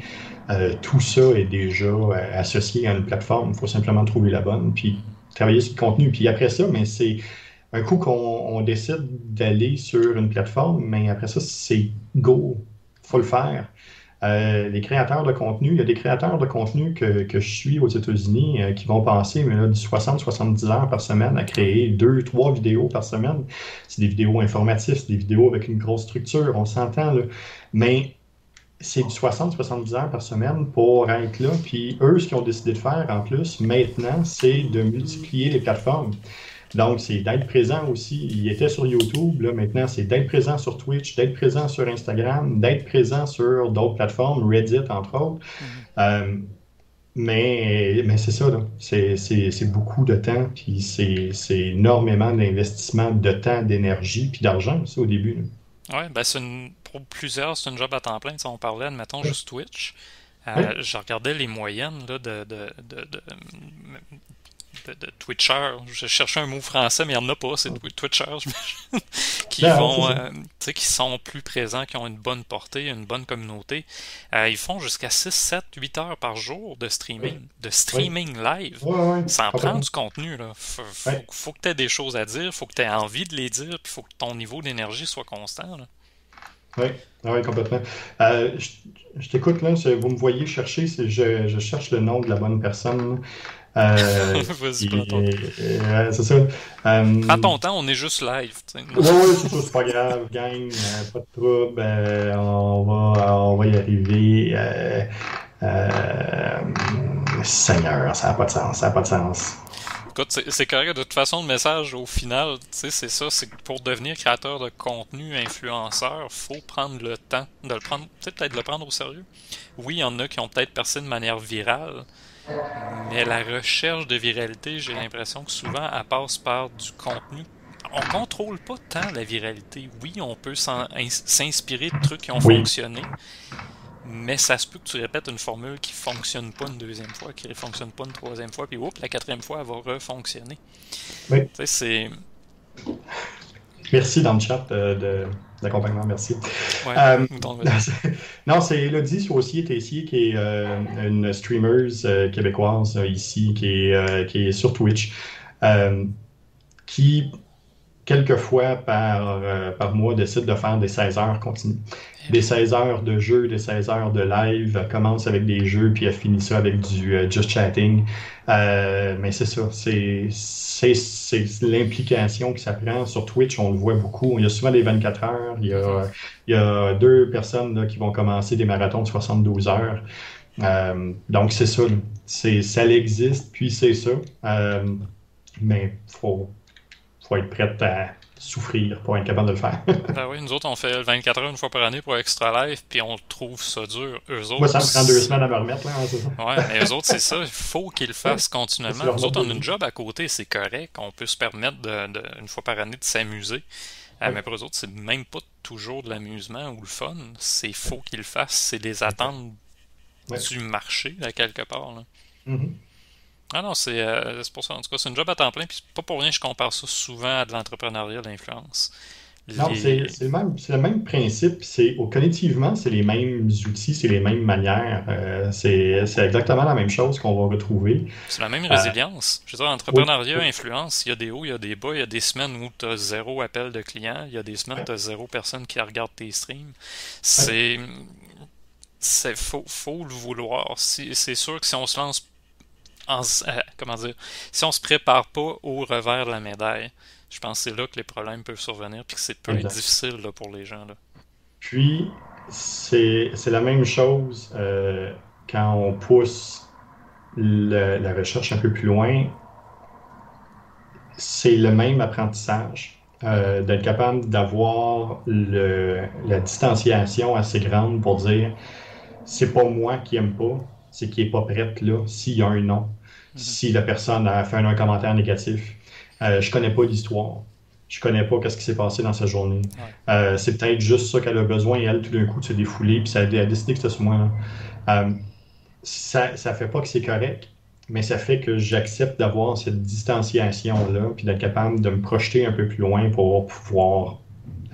euh, tout ça est déjà euh, associé à une plateforme. Il faut simplement trouver la bonne, puis travailler sur le contenu. Puis après ça, mais c'est un coup qu'on décide d'aller sur une plateforme, mais après ça, c'est go, faut le faire. Euh, les créateurs de contenu, il y a des créateurs de contenu que, que je suis aux États-Unis euh, qui vont passer mais là, du 60-70 heures par semaine à créer deux, trois vidéos par semaine. C'est des vidéos informatives, c'est des vidéos avec une grosse structure, on s'entend là. Mais c'est du 60-70 heures par semaine pour être là. Puis eux, ce qu'ils ont décidé de faire en plus, maintenant, c'est de multiplier les plateformes. Donc, c'est d'être présent aussi. Il était sur YouTube, là, maintenant, c'est d'être présent sur Twitch, d'être présent sur Instagram, d'être présent sur d'autres plateformes, Reddit, entre autres. Mm-hmm. Euh, mais, mais c'est ça, c'est beaucoup de temps, puis c'est énormément d'investissement de temps, d'énergie, puis d'argent aussi au début. Ouais, ben c'est pour plusieurs, c'est une job à temps plein. on parlait, admettons, juste Twitch. Euh, je regardais les moyennes là, de, de, de, de, Twitchers. Je cherchais un mot français, mais il n'y en a pas, c'est Twitchers, (laughs) (laughs) qui ben, vont, euh, qui sont plus présents, qui ont une bonne portée, une bonne communauté. Euh, ils font jusqu'à 6, 7, 8 heures par jour de streaming, de streaming live. Ça en prend du contenu. Là. Faut, faut, que tu aies des choses à dire, faut que tu aies envie de les dire, puis faut que ton niveau d'énergie soit constant. Là. Oui, ah oui, complètement. Euh, je, t'écoute, là, vous me voyez chercher, je, je, cherche le nom de la bonne personne. Euh, (laughs) Vas-y. Euh, c'est ça. Euh, prends ton temps, on est juste live. Oui, oui, c'est pas grave, gang, euh, pas de trouble, on, va, on va y arriver. Seigneur, ça n'a pas de sens, ça n'a pas de sens. Écoute, c'est correct. De toute façon, le message au final, c'est ça, c'est que pour devenir créateur de contenu, influenceur, faut prendre le temps de le prendre, peut-être de le prendre au sérieux. Oui, il y en a qui ont peut-être percé de manière virale, mais la recherche de viralité, j'ai l'impression que souvent, elle passe par du contenu. On contrôle pas tant la viralité. Oui, on peut s'inspirer de trucs qui ont fonctionné, mais ça se peut que tu répètes une formule qui fonctionne pas une deuxième fois, qui ne fonctionne pas une troisième fois, puis oups, la quatrième fois, elle va refonctionner. Oui. Tu sais, c'est. Merci dans le chat de, d'accompagnement, merci. Euh, (laughs) non, c'est Elodie aussi ici, qui est euh, une streamer euh, québécoise ici, qui est, qui est sur Twitch, qui quelquefois par, par mois décide de faire des 16 heures continues. Des 16 heures de jeu, des 16 heures de live. Elle commence avec des jeux, puis elle finit ça avec du just chatting. mais c'est ça, c'est l'implication que ça prend. Sur Twitch, on le voit beaucoup. Il y a souvent les 24 heures. Il y a, deux personnes qui vont commencer des marathons de 72 heures. Euh, donc, c'est ça. Ça existe, puis c'est ça. Euh, mais il faut, faut être prêt à, souffrir pour être capable de le faire. (laughs) ben oui, nous autres, on fait 24 heures une fois par année pour Extra Life, puis on trouve ça dur. Eux autres. Moi, ça me prend deux semaines à me remettre, là, hein, c'est ça. Ouais, mais eux autres, c'est ça. Il faut qu'ils le fassent continuellement. Nous autres, on a une job à côté, c'est correct. On peut se permettre, de, une fois par année, de s'amuser. Euh, mais pour eux autres, c'est même pas toujours de l'amusement ou le fun. C'est faut qu'ils le fassent. C'est des attentes du marché, à quelque part. Là. Mm-hmm. Ah non, euh, c'est pour ça. En tout cas, c'est une job à temps plein. Puis pas pour rien que je compare ça souvent à de l'entrepreneuriat d'influence. Non, c'est le, même, le même principe. C'est cognitivement, c'est les mêmes outils, c'est les mêmes manières. Euh, c'est exactement la même chose qu'on va retrouver. C'est la même euh, résilience. je veux dire, entrepreneuriat, influence, il y a des hauts, il y a des bas. Il y a des semaines où tu as zéro appel de client. Il y a des semaines où tu as zéro personne qui regarde tes streams. C'est. C'est faut, faut le vouloir. C'est sûr que si on se lance euh, comment dire, si on se prépare pas au revers de la médaille, je pense que c'est là que les problèmes peuvent survenir puis que c'est peu difficile pour les gens. Là. Puis, c'est la même chose euh, quand on pousse la recherche un peu plus loin. C'est le même apprentissage. Euh, d'être capable d'avoir la distanciation assez grande pour dire c'est pas moi qui aime pas, c'est qui n'est pas prête là, s'il y a un nom, mhm. si la personne a fait un, commentaire négatif. Euh, je connais pas l'histoire. Je connais pas ce qui s'est passé dans sa journée. Euh, c'est peut-être juste ça qu'elle a besoin et elle, tout d'un coup, de se défouler, puis ça a, décidé que c'était ce moi euh, ça ne fait pas que c'est correct, mais ça fait que j'accepte d'avoir cette distanciation-là, puis d'être capable de me projeter un peu plus loin pour pouvoir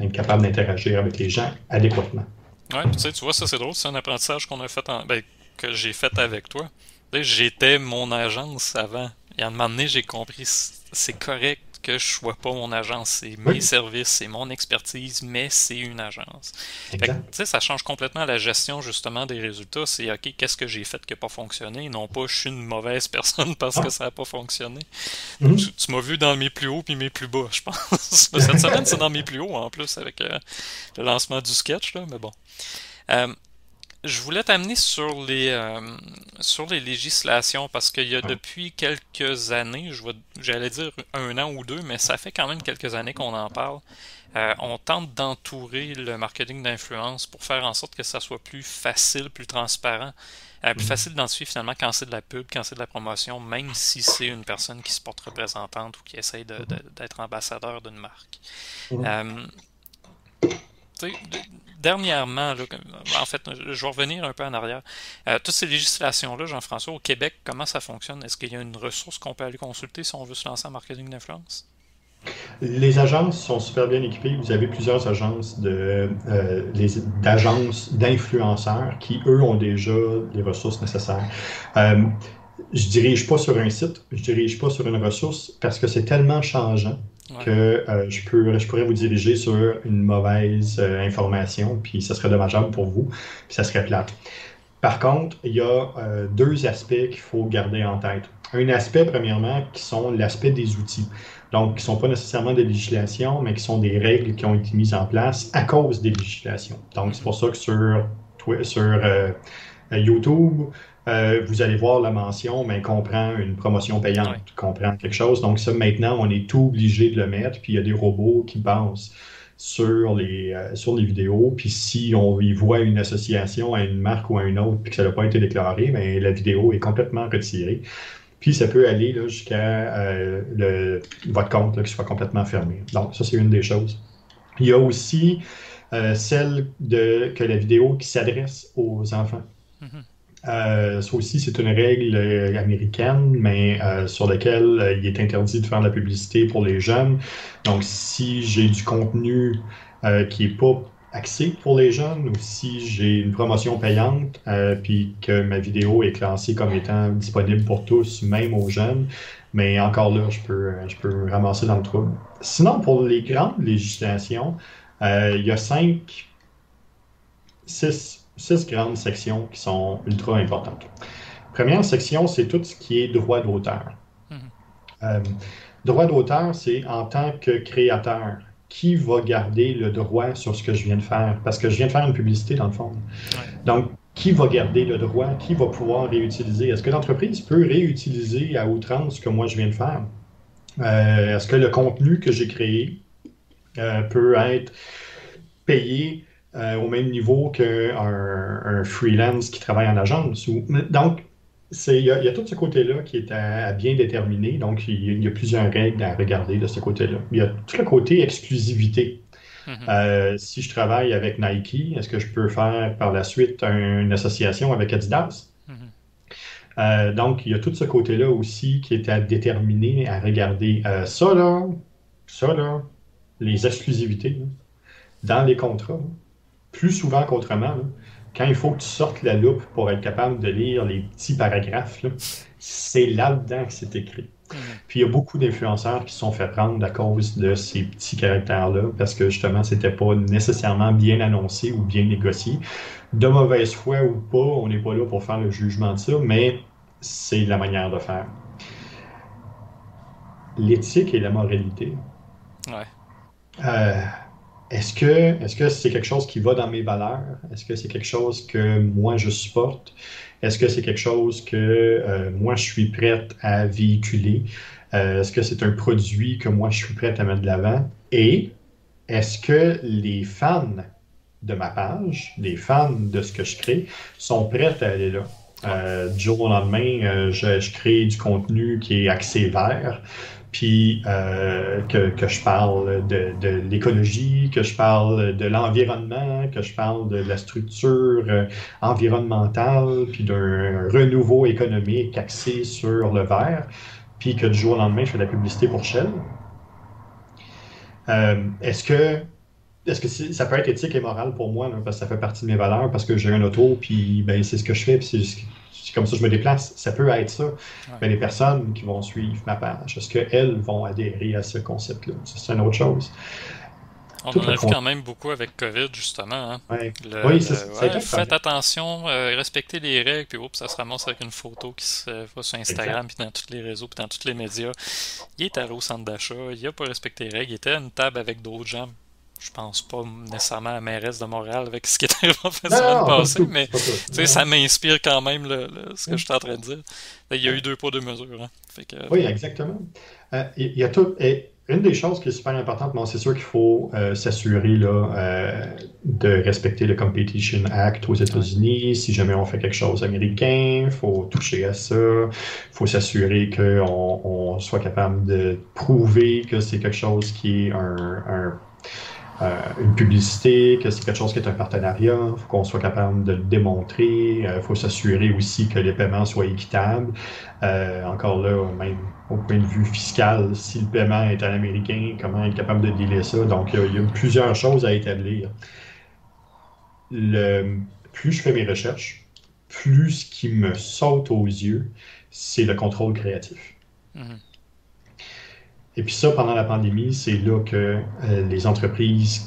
être capable d'interagir avec les gens adéquatement. Ouais, tu sais, tu vois, ça c'est drôle, c'est un apprentissage qu'on a fait en. Ben, que j'ai fait avec toi. J'étais mon agence avant. Et à un moment donné, j'ai compris c'est correct que je sois pas mon agence. C'est mes services, c'est mon expertise, mais c'est une agence. Fait ça change complètement la gestion justement des résultats. C'est OK, qu'est-ce que j'ai fait qui n'a pas fonctionné? Non pas je suis une mauvaise (laughs) personne parce que ah. ça n'a pas fonctionné. Mm-hmm. Tu, m'as vu dans mes plus hauts puis mes plus bas, (laughs) je pense. Cette semaine, c'est dans mes plus hauts en plus avec euh, le lancement du sketch, là, mais bon. Euh, je voulais t'amener sur les euh, sur les législations parce qu'il y a depuis quelques années, j'allais dire un an ou deux, mais ça fait quand même quelques années qu'on en parle. Euh, on tente d'entourer le marketing d'influence pour faire en sorte que ça soit plus facile, plus transparent, euh, plus mm-hmm. facile d'identifier finalement quand c'est de la pub, quand c'est de la promotion, même si c'est une personne qui se porte représentante ou qui essaye d'être ambassadeur d'une marque. Dernièrement, en fait, je vais revenir un peu en arrière. Euh, toutes ces législations-là, Jean-François, au Québec, comment ça fonctionne? Est-ce qu'il y a une ressource qu'on peut aller consulter si on veut se lancer en marketing d'influence? Les agences sont super bien équipées. Vous avez plusieurs agences euh, d'agences d'influenceurs qui, eux, ont déjà les ressources nécessaires. Euh, je dirige pas sur un site, je dirige pas sur une ressource parce que c'est tellement changeant que euh, je, peux, je pourrais vous diriger sur une mauvaise euh, information, puis ça serait dommageable pour vous, puis ça serait plate. Par contre, il y a euh, deux aspects qu'il faut garder en tête. Un aspect, premièrement, qui sont l'aspect des outils. Donc, qui ne sont pas nécessairement des législations, mais qui sont des règles qui ont été mises en place à cause des législations. Donc, c'est pour ça que sur, sur YouTube, euh, vous allez voir la mention, mais comprend une promotion payante, comprend quelque chose. Donc ça, maintenant, on est tout obligé de le mettre, puis il y a des robots qui pensent sur les, euh, sur les vidéos, puis si on y voit une association à une marque ou à une autre, puis que ça n'a pas été déclaré, mais la vidéo est complètement retirée. Puis ça peut aller jusqu'à euh, votre compte qui soit complètement fermé. Donc ça, c'est une des choses. Il y a aussi celle de que la vidéo qui s'adresse aux enfants. Mm-hmm. Euh, ça aussi, c'est une règle euh, américaine, mais euh, sur laquelle il est interdit de faire de la publicité pour les jeunes. Donc, si j'ai du contenu qui n'est pas axé pour les jeunes ou si j'ai une promotion payante, puis que ma vidéo est classée comme étant disponible pour tous, même aux jeunes, mais encore là, je peux, je peux ramasser dans le trouble. Sinon, pour les grandes législations, il y a cinq, six six grandes sections qui sont ultra importantes. Première section, c'est tout ce qui est droit d'auteur. Mhm. Euh, droit d'auteur, c'est en tant que créateur, qui va garder le droit sur ce que je viens de faire? Parce que je viens de faire une publicité dans le fond. Donc, qui va garder le droit? Qui va pouvoir réutiliser? Est-ce que l'entreprise peut réutiliser à outrance ce que moi je viens de faire? Euh, est-ce que le contenu que j'ai créé euh, peut être payé euh, au même niveau qu'un un freelance qui travaille en agence. donc, il y, a tout ce côté-là qui est à, bien déterminer. Donc, il y, a, plusieurs règles à regarder de ce côté-là. Il y a tout le côté exclusivité. Mm-hmm. Euh, si je travaille avec Nike, est-ce que je peux faire par la suite une association avec Adidas? Mm-hmm. Euh, donc, il y a tout ce côté-là aussi qui est à déterminer, à regarder. ça, là, ça, là, les exclusivités, dans les contrats, plus souvent qu'autrement, quand il faut que tu sortes la loupe pour être capable de lire les petits paragraphes, c'est là-dedans que c'est écrit. Mm. Puis il y a beaucoup d'influenceurs qui se sont fait prendre à cause de ces petits caractères-là, parce que justement, c'était pas nécessairement bien annoncé ou bien négocié. De mauvaise foi ou pas, on n'est pas là pour faire le jugement de ça, mais c'est la manière de faire. L'éthique et la moralité. Ouais. Euh, est-ce que est-ce que c'est quelque chose qui va dans mes valeurs? Est-ce que c'est quelque chose que moi je supporte? Est-ce que c'est quelque chose que euh, moi je suis prête à véhiculer? Euh, est-ce que c'est un produit que moi je suis prête à mettre de l'avant? Et est-ce que les fans de ma page, les fans de ce que je crée, sont prêts à aller là? Euh, du jour au lendemain, je, je, crée du contenu qui est axé vert puis euh, que, je parle de, de l'écologie, que je parle de l'environnement, que je parle de la structure euh, environnementale, puis d'un renouveau économique axé sur le vert, puis que du jour au lendemain, je fais de la publicité pour Shell. Euh, est-ce que est-ce que ça peut être éthique et moral pour moi, parce que ça fait partie de mes valeurs, parce que j'ai un auto, puis ben, c'est ce que je fais, puis c'est comme ça je me déplace. Ça peut être ça. Mais les personnes qui vont suivre ma page, est-ce qu'elles vont adhérer à ce concept-là? C'est une autre chose. On en a vu quand même beaucoup avec COVID, justement. Hein. oui, c'est Faites attention, euh, respectez les règles, puis oups, ça se ramasse avec une photo qui se va sur Instagram, puis dans tous les réseaux, puis dans tous les médias. Il est allé au centre d'achat, il n'a pas respecté les règles, il était à une table avec d'autres gens je pense pas nécessairement à la mairesse de Montréal avec ce qui est arrivé de semaine passée, mais ça m'inspire quand même ce que je suis en train de dire. Il y a eu deux poids, deux mesures. Hein. oui, exactement. Euh, il y a tout. Et une des choses qui est super importante, c'est sûr qu'il faut euh, s'assurer euh, de respecter le Competition Act aux États-Unis. Si jamais on fait quelque chose américain, il faut toucher à ça. Il faut s'assurer qu'on on soit capable de prouver que c'est quelque chose qui est un euh, une publicité, que c'est quelque chose qui est un partenariat, il faut qu'on soit capable de le démontrer, il faut s'assurer aussi que les paiements soient équitables. encore là, même au point de vue fiscal, si le paiement est un américain, comment être capable de dealer ça? Donc, il y a plusieurs choses à établir. Le, plus je fais mes recherches, plus ce qui me saute aux yeux, c'est le contrôle créatif. Mhm. Et puis ça, pendant la pandémie, c'est là que euh, les entreprises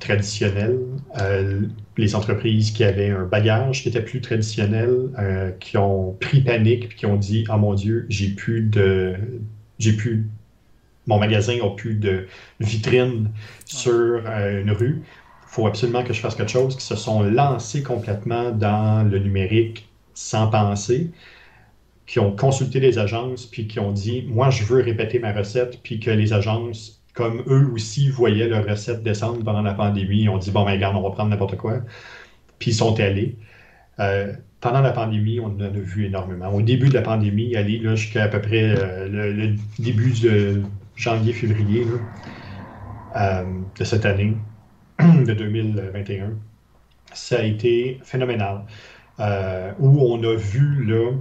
traditionnelles, euh, les entreprises qui avaient un bagage qui était plus traditionnel, euh, qui ont pris panique puis qui ont dit Ah mon Dieu, j'ai plus de. J'ai plus. Mon magasin n'a plus de vitrine sur une rue. Il faut absolument que je fasse quelque chose, qui se sont lancés complètement dans le numérique sans penser qui ont consulté les agences, puis qui ont dit, moi, je veux répéter ma recette, puis que les agences, comme eux aussi, voyaient leur recette descendre pendant la pandémie, ont dit, bon, ben, regarde, on va prendre n'importe quoi. Puis ils sont allés. Euh, pendant la pandémie, on en a vu énormément. Au début de la pandémie, aller jusqu'à à peu près euh, le, début de janvier-février euh, de cette année, (clears throat) de 2021, ça a été phénoménal. où on a vu là,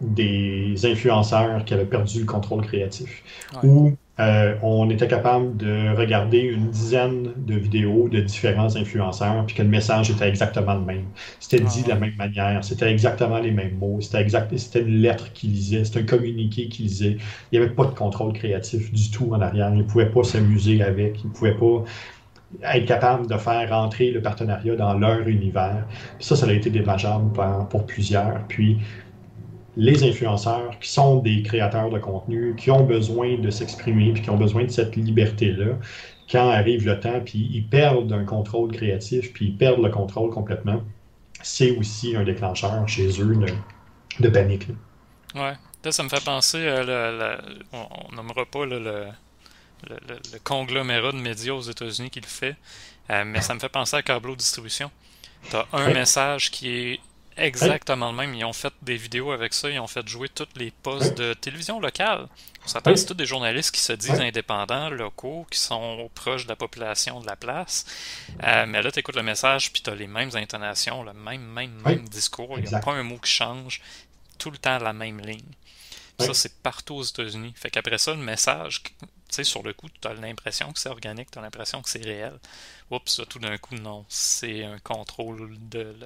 des influenceurs qui avaient perdu le contrôle créatif. Où euh, on était capable de regarder une dizaine de vidéos de différents influenceurs, puis que le message était exactement le même. C'était dit de la même manière, c'était exactement les mêmes mots, c'était exact, c'était une lettre qu'il lisait, c'était un communiqué qu'il lisait. Il n'y avait pas de contrôle créatif du tout en arrière. Il ne pouvait pas s'amuser avec, il ne pouvait pas être capable de faire rentrer le partenariat dans leur univers. ça, ça a été démageable pour, pour plusieurs. Puis les influenceurs qui sont des créateurs de contenu, qui ont besoin de s'exprimer, puis qui ont besoin de cette liberté-là, quand arrive le temps, puis ils perdent un contrôle créatif, puis ils perdent le contrôle complètement, c'est aussi un déclencheur chez eux de, panique. Ouais. ça me fait penser, euh, on nommera pas le, le, conglomérat de médias aux États-Unis qui le fait, euh, mais ça me fait penser à Cablo Distribution. Tu as un message qui est Exactement le même. Ils ont fait des vidéos avec ça. Ils ont fait jouer tous les postes de télévision locale. On s'attend c'est tous des journalistes qui se disent indépendants, locaux, qui sont proches de la population de la place. Euh, mais là, tu écoutes le message, puis tu as les mêmes intonations, le même, même, même discours. Il n'y a pas un mot qui change. Tout le temps la même ligne. Ça, c'est partout aux États-Unis. Fait qu'après ça, le message, tu sais, sur le coup, tu as l'impression que c'est organique, tu as l'impression que c'est réel. Oups, tout d'un coup, non. C'est un contrôle de,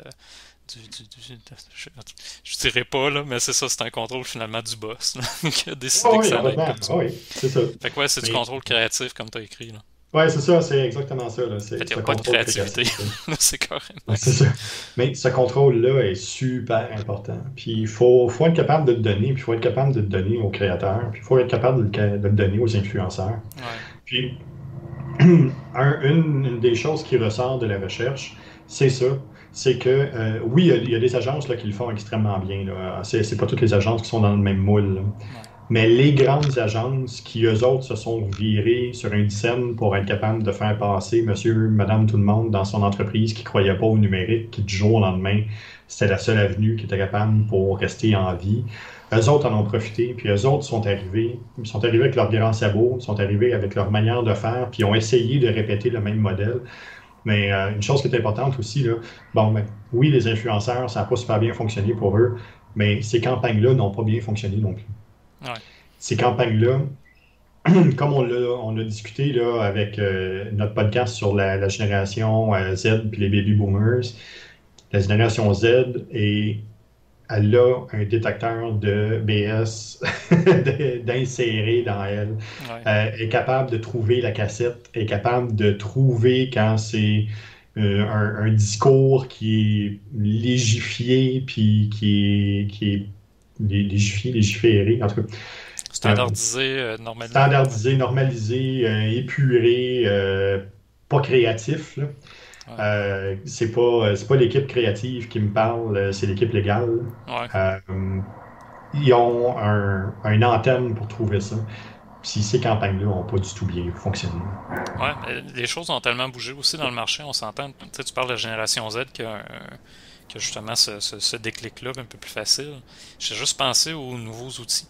je, dirais pas, là, mais c'est ça, c'est un contrôle finalement du boss (laughs) qui a décidé oh, que ça allait être comme ça. oui, c'est ça. Fait que ouais, c'est du contrôle créatif comme tu as écrit. Là. Ouais, c'est ça, c'est exactement ça. Là. il n'y a pas de créativité. (laughs) c'est carrément. c'est ça. Mais ce contrôle-là est super important. Puis il faut, faut, être capable de le donner, puis il faut être capable de le donner aux créateurs, puis il faut être capable de le, donner aux influenceurs. Ouais. Puis (clears throat) un, une, une, des choses qui ressort de la recherche, c'est ça c'est que euh, oui, il y, a des agences là, qui le font extrêmement bien. Ce n'est pas toutes les agences qui sont dans le même moule. Mais les grandes agences qui, eux autres, se sont virées sur une scène pour être capables de faire passer monsieur, madame, tout le monde dans son entreprise qui ne croyait pas au numérique, qui du jour au lendemain, c'était la seule avenue qui était capable pour rester en vie. Eux autres en ont profité, puis eux autres sont arrivés, ils sont arrivés avec leurs grands sabots, sont arrivés avec leur manière de faire, puis ont essayé de répéter le même modèle. Mais euh, une chose qui est importante aussi, là, bon, ben, oui, les influenceurs, ça n'a pas super bien fonctionné pour eux, mais ces campagnes-là n'ont pas bien fonctionné non plus. Ces campagnes-là, (clears throat) comme on l'a, on a discuté là, avec euh, notre podcast sur la, génération euh, Z puis les baby boomers, la génération Z est elle a un détecteur de BS (laughs) d'insérer dans elle. Euh, est capable de trouver la cassette, est capable de trouver quand c'est euh, un, discours qui est légifié, puis qui est, qui est légifié, légiféré, en tout cas. Standardisé, normalisé. Standardisé, normalisé, épuré, pas créatif. Là. Euh, c'est pas, pas l'équipe créative qui me parle, euh, c'est l'équipe légale. Euh, ils ont un, une antenne pour trouver ça. Si ces campagnes-là n'ont pas du tout bien fonctionné. Ouais, les choses ont tellement bougé aussi dans le marché, on s'entend. Tu parles de la génération Z qui a, justement ce, déclic-là un peu plus facile. J'ai juste pensé aux nouveaux outils.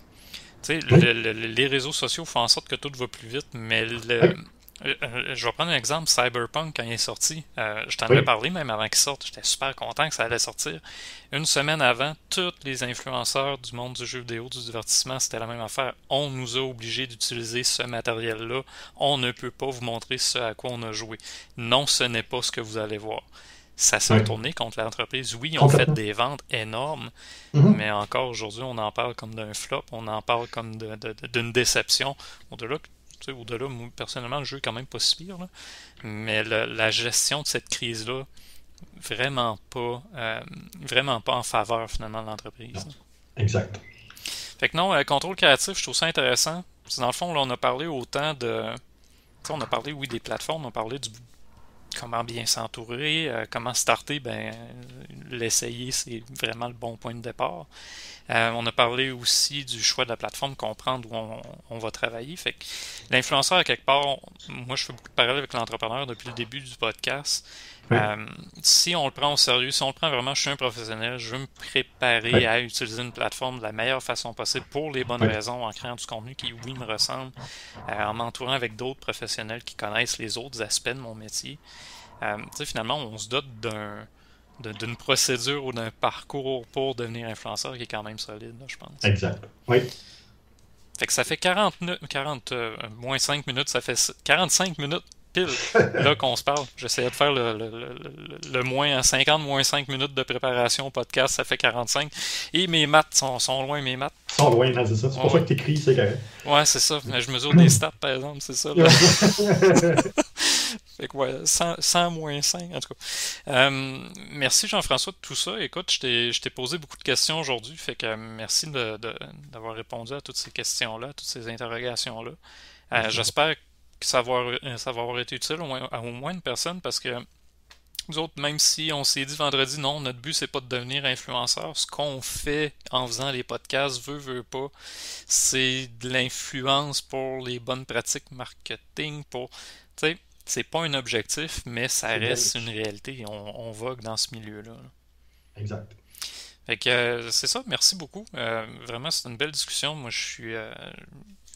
Tu sais, les réseaux sociaux font en sorte que tout va plus vite, mais le, Euh, euh, je vais prendre un exemple, Cyberpunk, quand il est sorti. Euh, je t'en avais parlé même avant qu'il sorte. J'étais super content que ça allait sortir. Une semaine avant, tous les influenceurs du monde du jeu vidéo, du divertissement, c'était la même affaire. On nous a obligés d'utiliser ce matériel-là. On ne peut pas vous montrer ce à quoi on a joué. Non, ce n'est pas ce que vous allez voir. Ça s'est retourné contre l'entreprise. Oui, on fait des ventes énormes, mm-hmm. mais encore aujourd'hui, on en parle comme d'un flop, on en parle comme d'une déception. Au-delà au-delà, personnellement, le jeu est quand même pas si pire. Mais la gestion de cette crise-là, vraiment pas euh, vraiment pas en faveur finalement de l'entreprise. Exact. Fait que non, euh, contrôle créatif, je trouve ça intéressant. Dans le fond, là, on a parlé autant de. on a parlé, oui, des plateformes, on a parlé du comment bien s'entourer, euh, comment starter, ben l'essayer, c'est vraiment le bon point de départ. Euh, on a parlé aussi du choix de la plateforme, comprendre où on, va travailler. Fait l'influenceur, à quelque part, moi je fais beaucoup de parallèles avec l'entrepreneur depuis le début du podcast. Euh, si on le prend au sérieux, si on le prend vraiment, je suis un professionnel, je veux me préparer à utiliser une plateforme de la meilleure façon possible pour les bonnes raisons, en créant du contenu qui, oui, me ressemble, euh, en m'entourant avec d'autres professionnels qui connaissent les autres aspects de mon métier. Euh, finalement, on se dote d'un d'une procédure ou d'un parcours pour devenir influenceur qui est quand même solide, je pense. Exact. Oui. Fait que ça fait 40, 40 moins 5 minutes, ça fait 45 minutes pile là qu'on se parle. J'essayais de faire le, le, le, moins 50 moins 5 minutes de préparation au podcast, ça fait 45. Et mes maths sont, sont loin, mes maths. Sont loin, c'est ça. C'est pour ça que t'écris, c'est correct. Ouais, c'est ça. Mais je mesure des stats, par exemple, c'est ça. (laughs) fait que ouais, 100, moins 5, en tout cas. Euh, merci Jean-François de tout ça. Écoute, je t'ai posé beaucoup de questions aujourd'hui, fait que merci d'avoir de, répondu à toutes ces questions-là, toutes ces interrogations-là. Euh, j'espère ça va, avoir, été utile à au moins une personne parce que nous autres, même si on s'est dit vendredi, non, notre but c'est pas de devenir influenceur, ce qu'on fait en faisant les podcasts, veut, veut pas, c'est de l'influence pour les bonnes pratiques marketing, pour, tu sais, c'est pas un objectif, mais ça reste une réalité. On, on vogue dans ce milieu-là. Exact. Fait que euh, c'est ça, merci beaucoup. Euh, vraiment, c'est une belle discussion. Moi, je suis, euh,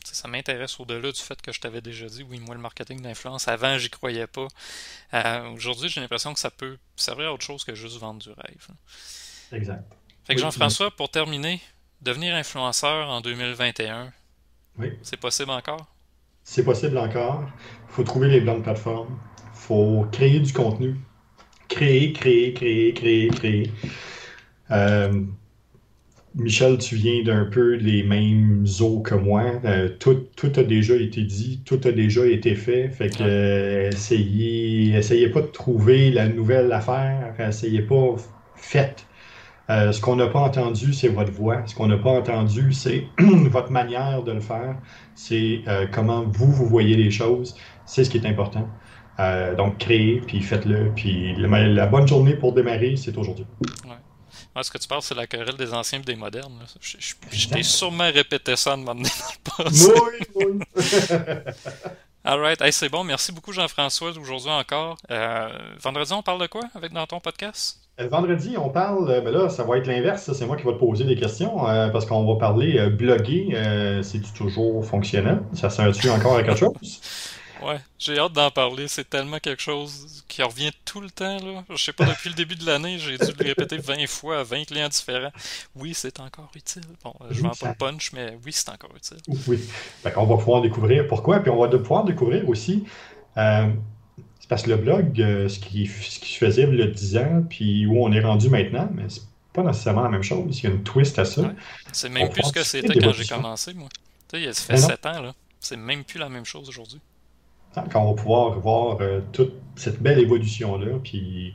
ça m'intéresse au-delà du fait que je t'avais déjà dit, oui, moi, le marketing d'influence, avant, j'y croyais pas. Euh, aujourd'hui, j'ai l'impression que ça peut servir à autre chose que juste vendre du rêve. Exact. Fait que Jean-François, pour terminer, devenir influenceur en 2021, oui. c'est possible encore? C'est possible encore. Il faut trouver les bonnes plateformes. Il faut créer du contenu. Créer, créer, créer, créer, créer. Euh, Michel, tu viens d'un peu les mêmes eaux que moi. Euh, tout, a déjà été dit, tout a déjà été fait. Fait que euh, essayez, pas de trouver la nouvelle affaire, essayez pas, faites. Euh, ce qu'on n'a pas entendu, c'est votre voix. Ce qu'on n'a pas entendu, c'est (clears throat) votre manière de le faire. C'est comment vous, vous voyez les choses. C'est ce qui est important. donc, créez, puis faites-le. Puis la, bonne journée pour démarrer, c'est aujourd'hui. Moi, ce que tu parles, c'est la querelle des anciens et des modernes. Je, t'ai sûrement répété ça de m'amener dans le passé. Oui, oui. (laughs) Alright, c'est bon. Merci beaucoup, Jean-François, aujourd'hui encore. Euh, vendredi, on parle de quoi avec dans ton podcast? Euh, vendredi, on parle, euh, ben là, ça va être l'inverse, c'est moi qui vais te poser des questions, parce qu'on va parler bloguer, c'est toujours fonctionnel, ça sert-tu encore à quelque chose? (laughs) Ouais, j'ai hâte d'en parler. C'est tellement quelque chose qui revient tout le temps. Là. Je sais pas, depuis le début de l'année, j'ai dû le répéter 20 fois à 20 clients différents. Oui, c'est encore utile. Bon, je vends pas le punch, mais oui, c'est encore utile. Oui. On va pouvoir découvrir pourquoi. Puis on va pouvoir découvrir aussi. Euh, c'est parce que le blog, euh, ce, qui, ce qui se faisait il y a 10 ans, puis où on est rendu maintenant, mais c'est pas nécessairement la même chose. Il y a une twist à ça. C'est même plus ce que c'était quand j'ai commencé, moi. Tu sais, ça fait 7 ans, là. C'est même plus la même chose aujourd'hui quand on va pouvoir voir euh, toute cette belle évolution-là, puis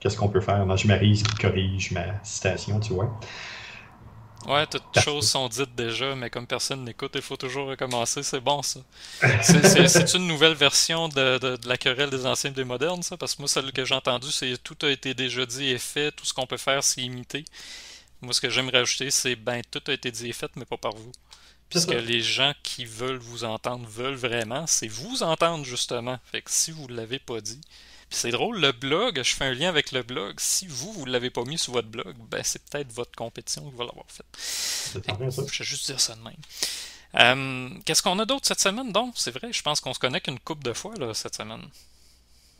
qu'est-ce qu'on peut faire? Je marise qui corrige ma citation, tu vois. Ouais, toutes choses sont dites déjà, mais comme personne n'écoute, il faut toujours recommencer. C'est bon, ça. C'est (laughs) une nouvelle version de, de, la querelle des anciens et des modernes, ça? Parce que moi, celle que j'ai entendue, c'est tout a été déjà dit et fait, tout ce qu'on peut faire, c'est imiter. Moi, ce que j'aime rajouter, c'est ben, tout a été dit et fait, mais pas par vous. Puisque les gens qui veulent vous entendre veulent vraiment, c'est vous entendre justement. Fait que si vous ne l'avez pas dit, puis c'est drôle, le blog, je fais un lien avec le blog. Si vous, vous ne l'avez pas mis sur votre blog, ben c'est peut-être votre compétition qui va l'avoir fait. fait je vais juste dire ça de même. Euh, Qu'est-ce qu'on a d'autre cette semaine? Donc, c'est vrai, je pense qu'on se connecte une coupe de fois là, cette semaine.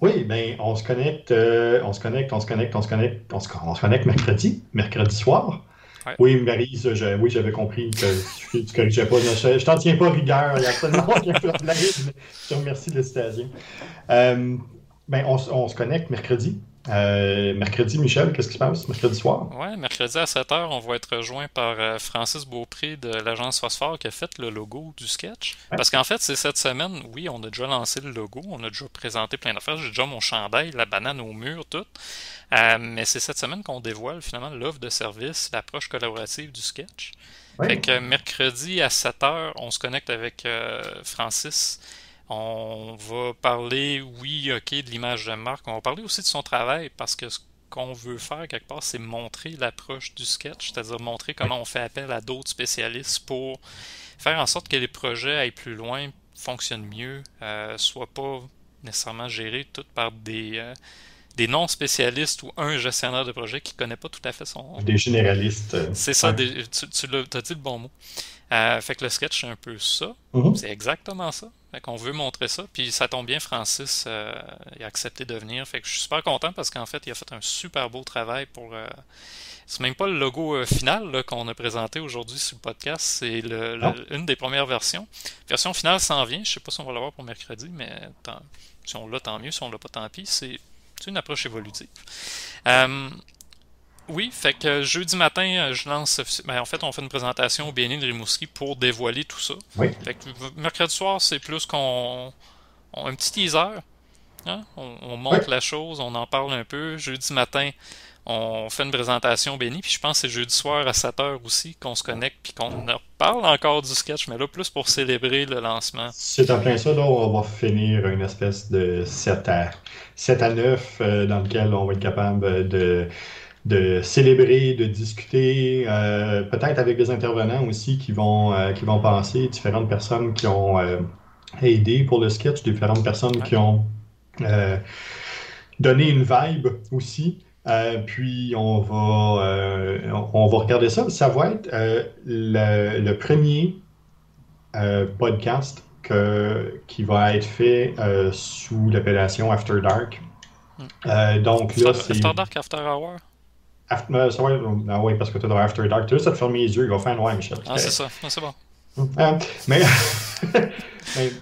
Oui, ben on se connecte, euh, on se connecte, on se connecte, on se connecte, on se, on se connecte mercredi, mercredi soir. Ouais. Oui, Marise, je- oui, j'avais compris que tu, tu corrigeais pas. Je, je t'en tiens pas rigueur, il n'y a absolument aucun (laughs) problème. Je te remercie de la citation. Euh, ben, on, on se connecte mercredi. Euh, mercredi, Michel, qu'est-ce qui se passe? Mercredi soir? Ouais, mercredi à 7h, on va être rejoint par euh, Francis Beaupré de l'agence Phosphore qui a fait le logo du sketch. Ouais. Parce qu'en fait, c'est cette semaine, oui, on a déjà lancé le logo, on a déjà présenté plein d'affaires, j'ai déjà mon chandail, la banane au mur, tout. Euh, mais c'est cette semaine qu'on dévoile finalement l'offre de service, l'approche collaborative du sketch. Oui. Fait que mercredi à 7h, on se connecte avec Francis. On va parler, oui, ok, de l'image de marque. On va parler aussi de son travail parce que ce qu'on veut faire quelque part, c'est montrer l'approche du sketch, c'est-à-dire montrer comment on fait appel à d'autres spécialistes pour faire en sorte que les projets aillent plus loin, fonctionnent mieux, euh, soient pas nécessairement gérés tout par des, euh, des non-spécialistes ou un gestionnaire de projet qui connaît pas tout à fait son, Des généralistes. euh, c'est ça, ouais. des- tu, tu t'as dit le bon mot. Euh, fait que le sketch, c'est un peu ça. Mhm. C'est exactement ça. Fait qu'on veut montrer ça. Puis ça tombe bien, Francis euh, il a accepté de venir. Fait que je suis super content parce qu'en fait, il a fait un super beau travail pour. euh, c'est même pas le logo euh, final là, qu'on a présenté aujourd'hui sur le podcast. C'est le, le- Non. une des premières versions. Version finale s'en vient. Je sais pas si on va l'avoir pour mercredi, mais tant- si on l'a, tant mieux. Si on l'a pas, tant pis. C'est c'est une approche évolutive. Euh, oui, fait que jeudi matin, euh, je lance. ben, en fait, on fait une présentation au BNI de Rimouski pour dévoiler tout ça. Oui. Fait que mercredi soir, c'est plus qu'on. on- un petit teaser. hein, On, on montre Oui. la chose, on en parle un peu. Jeudi matin, on fait une présentation au BNI. Puis je pense que c'est jeudi soir à 7h aussi qu'on se connecte. Puis qu'on parle encore du sketch, mais là, plus pour célébrer le lancement. C'est en plein ça, là, on va finir une espèce de 7 à, 7 à 9 euh, dans lequel on va être capable de, de célébrer, de discuter, euh, peut-être avec des intervenants aussi qui vont, euh, qui vont passer, différentes personnes qui ont euh, aidé pour le sketch, différentes personnes qui ont euh, donné une vibe aussi. Puis on va, on va regarder ça. Ça va être le, le premier podcast que, qui va être fait sous l'appellation After Dark. Mm. Euh, donc là, After, c'est. After Dark, After Hour? After- euh, ça va être- ah oui, parce que tu as dans After Dark. Tu as juste à te fermer les yeux, il va faire noir, Michel. Ah, c'est ça. Ah, c'est bon. Euh, mais (laughs) mais,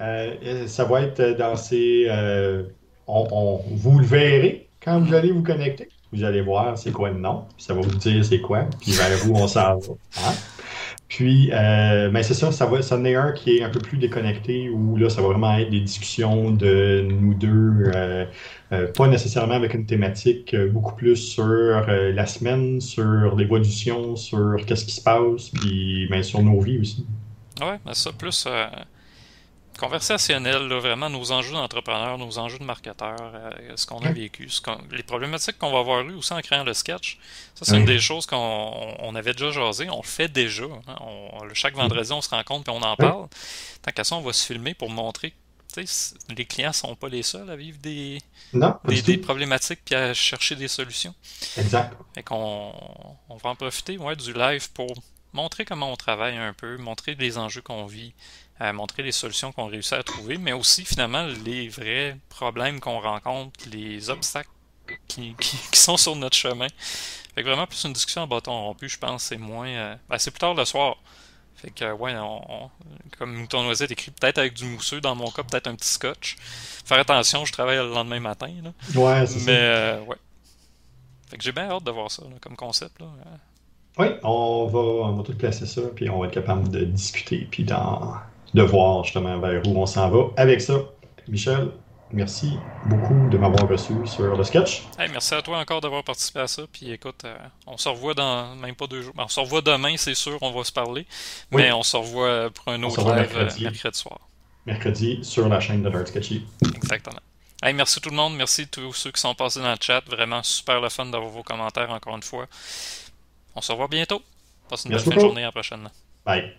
euh, ça va être dans ces. euh, on, on- vous le verrez quand vous allez vous connecter. Vous allez voir c'est quoi le nom, ça va vous dire c'est quoi, puis vers où on s'en va. Hein? Puis, euh, ben c'est ça, ça va, ça en est un qui est un peu plus déconnecté, où là, ça va vraiment être des discussions de nous deux, euh, euh, pas nécessairement avec une thématique, euh, beaucoup plus sur euh, la semaine, sur l'évolution, sur qu'est-ce qui se passe, puis ben, sur nos vies aussi. Ouais, mais ça, plus conversationnel, là, vraiment nos enjeux d'entrepreneur, nos enjeux de marketeur, euh, ce qu'on a vécu, ce les problématiques qu'on va avoir eues aussi en créant le sketch. Ça, c'est Oui. une des choses qu'on on- on avait déjà jasé, on le fait déjà. hein. On- chaque vendredi, on se rencontre et on en parle. Tant qu'à ça, on va se filmer pour montrer c- les clients sont pas les seuls à vivre des, Non, problématiques puis à chercher des solutions. Exact. Fait qu'on on va en profiter ouais, du live pour montrer comment on travaille un peu, montrer les enjeux qu'on vit, euh, montrer les solutions qu'on réussit à trouver, mais aussi finalement les vrais problèmes qu'on rencontre, les obstacles qui, qui- (laughs) qui sont sur notre chemin. Fait que vraiment plus une discussion en bâton rompu, je pense, c'est moins. euh, ben, c'est plus tard le soir. Fait que ouais, on, on- comme Mouton Noisette écrit, peut-être avec du mousseux, dans mon cas, peut-être un petit scotch. Faire attention, je travaille le lendemain matin. Là. Ouais, c'est Mais ça. euh, ouais. Fait que j'ai bien hâte de voir ça là, comme concept. Là. Oui, on va, on va tout placer ça, puis on va être capable de discuter, puis d'en- de voir justement vers où on s'en va avec ça. Michel, merci beaucoup de m'avoir reçu sur le sketch. Hey, merci à toi encore d'avoir participé à ça. Puis écoute, euh, on se revoit dans même pas deux jours. Ben, on se revoit demain, c'est sûr, on va se parler. Oui. Mais on se revoit pour un autre live euh, mercredi. mercredi soir. mercredi sur la chaîne de Nerd Sketchy. Exactement. Hey, merci tout le monde. Merci tous ceux qui sont passés dans le chat. Vraiment super le fun d'avoir vos commentaires encore une fois. On se revoit bientôt. Passe une Merci belle fin de journée à la prochaine. Bye.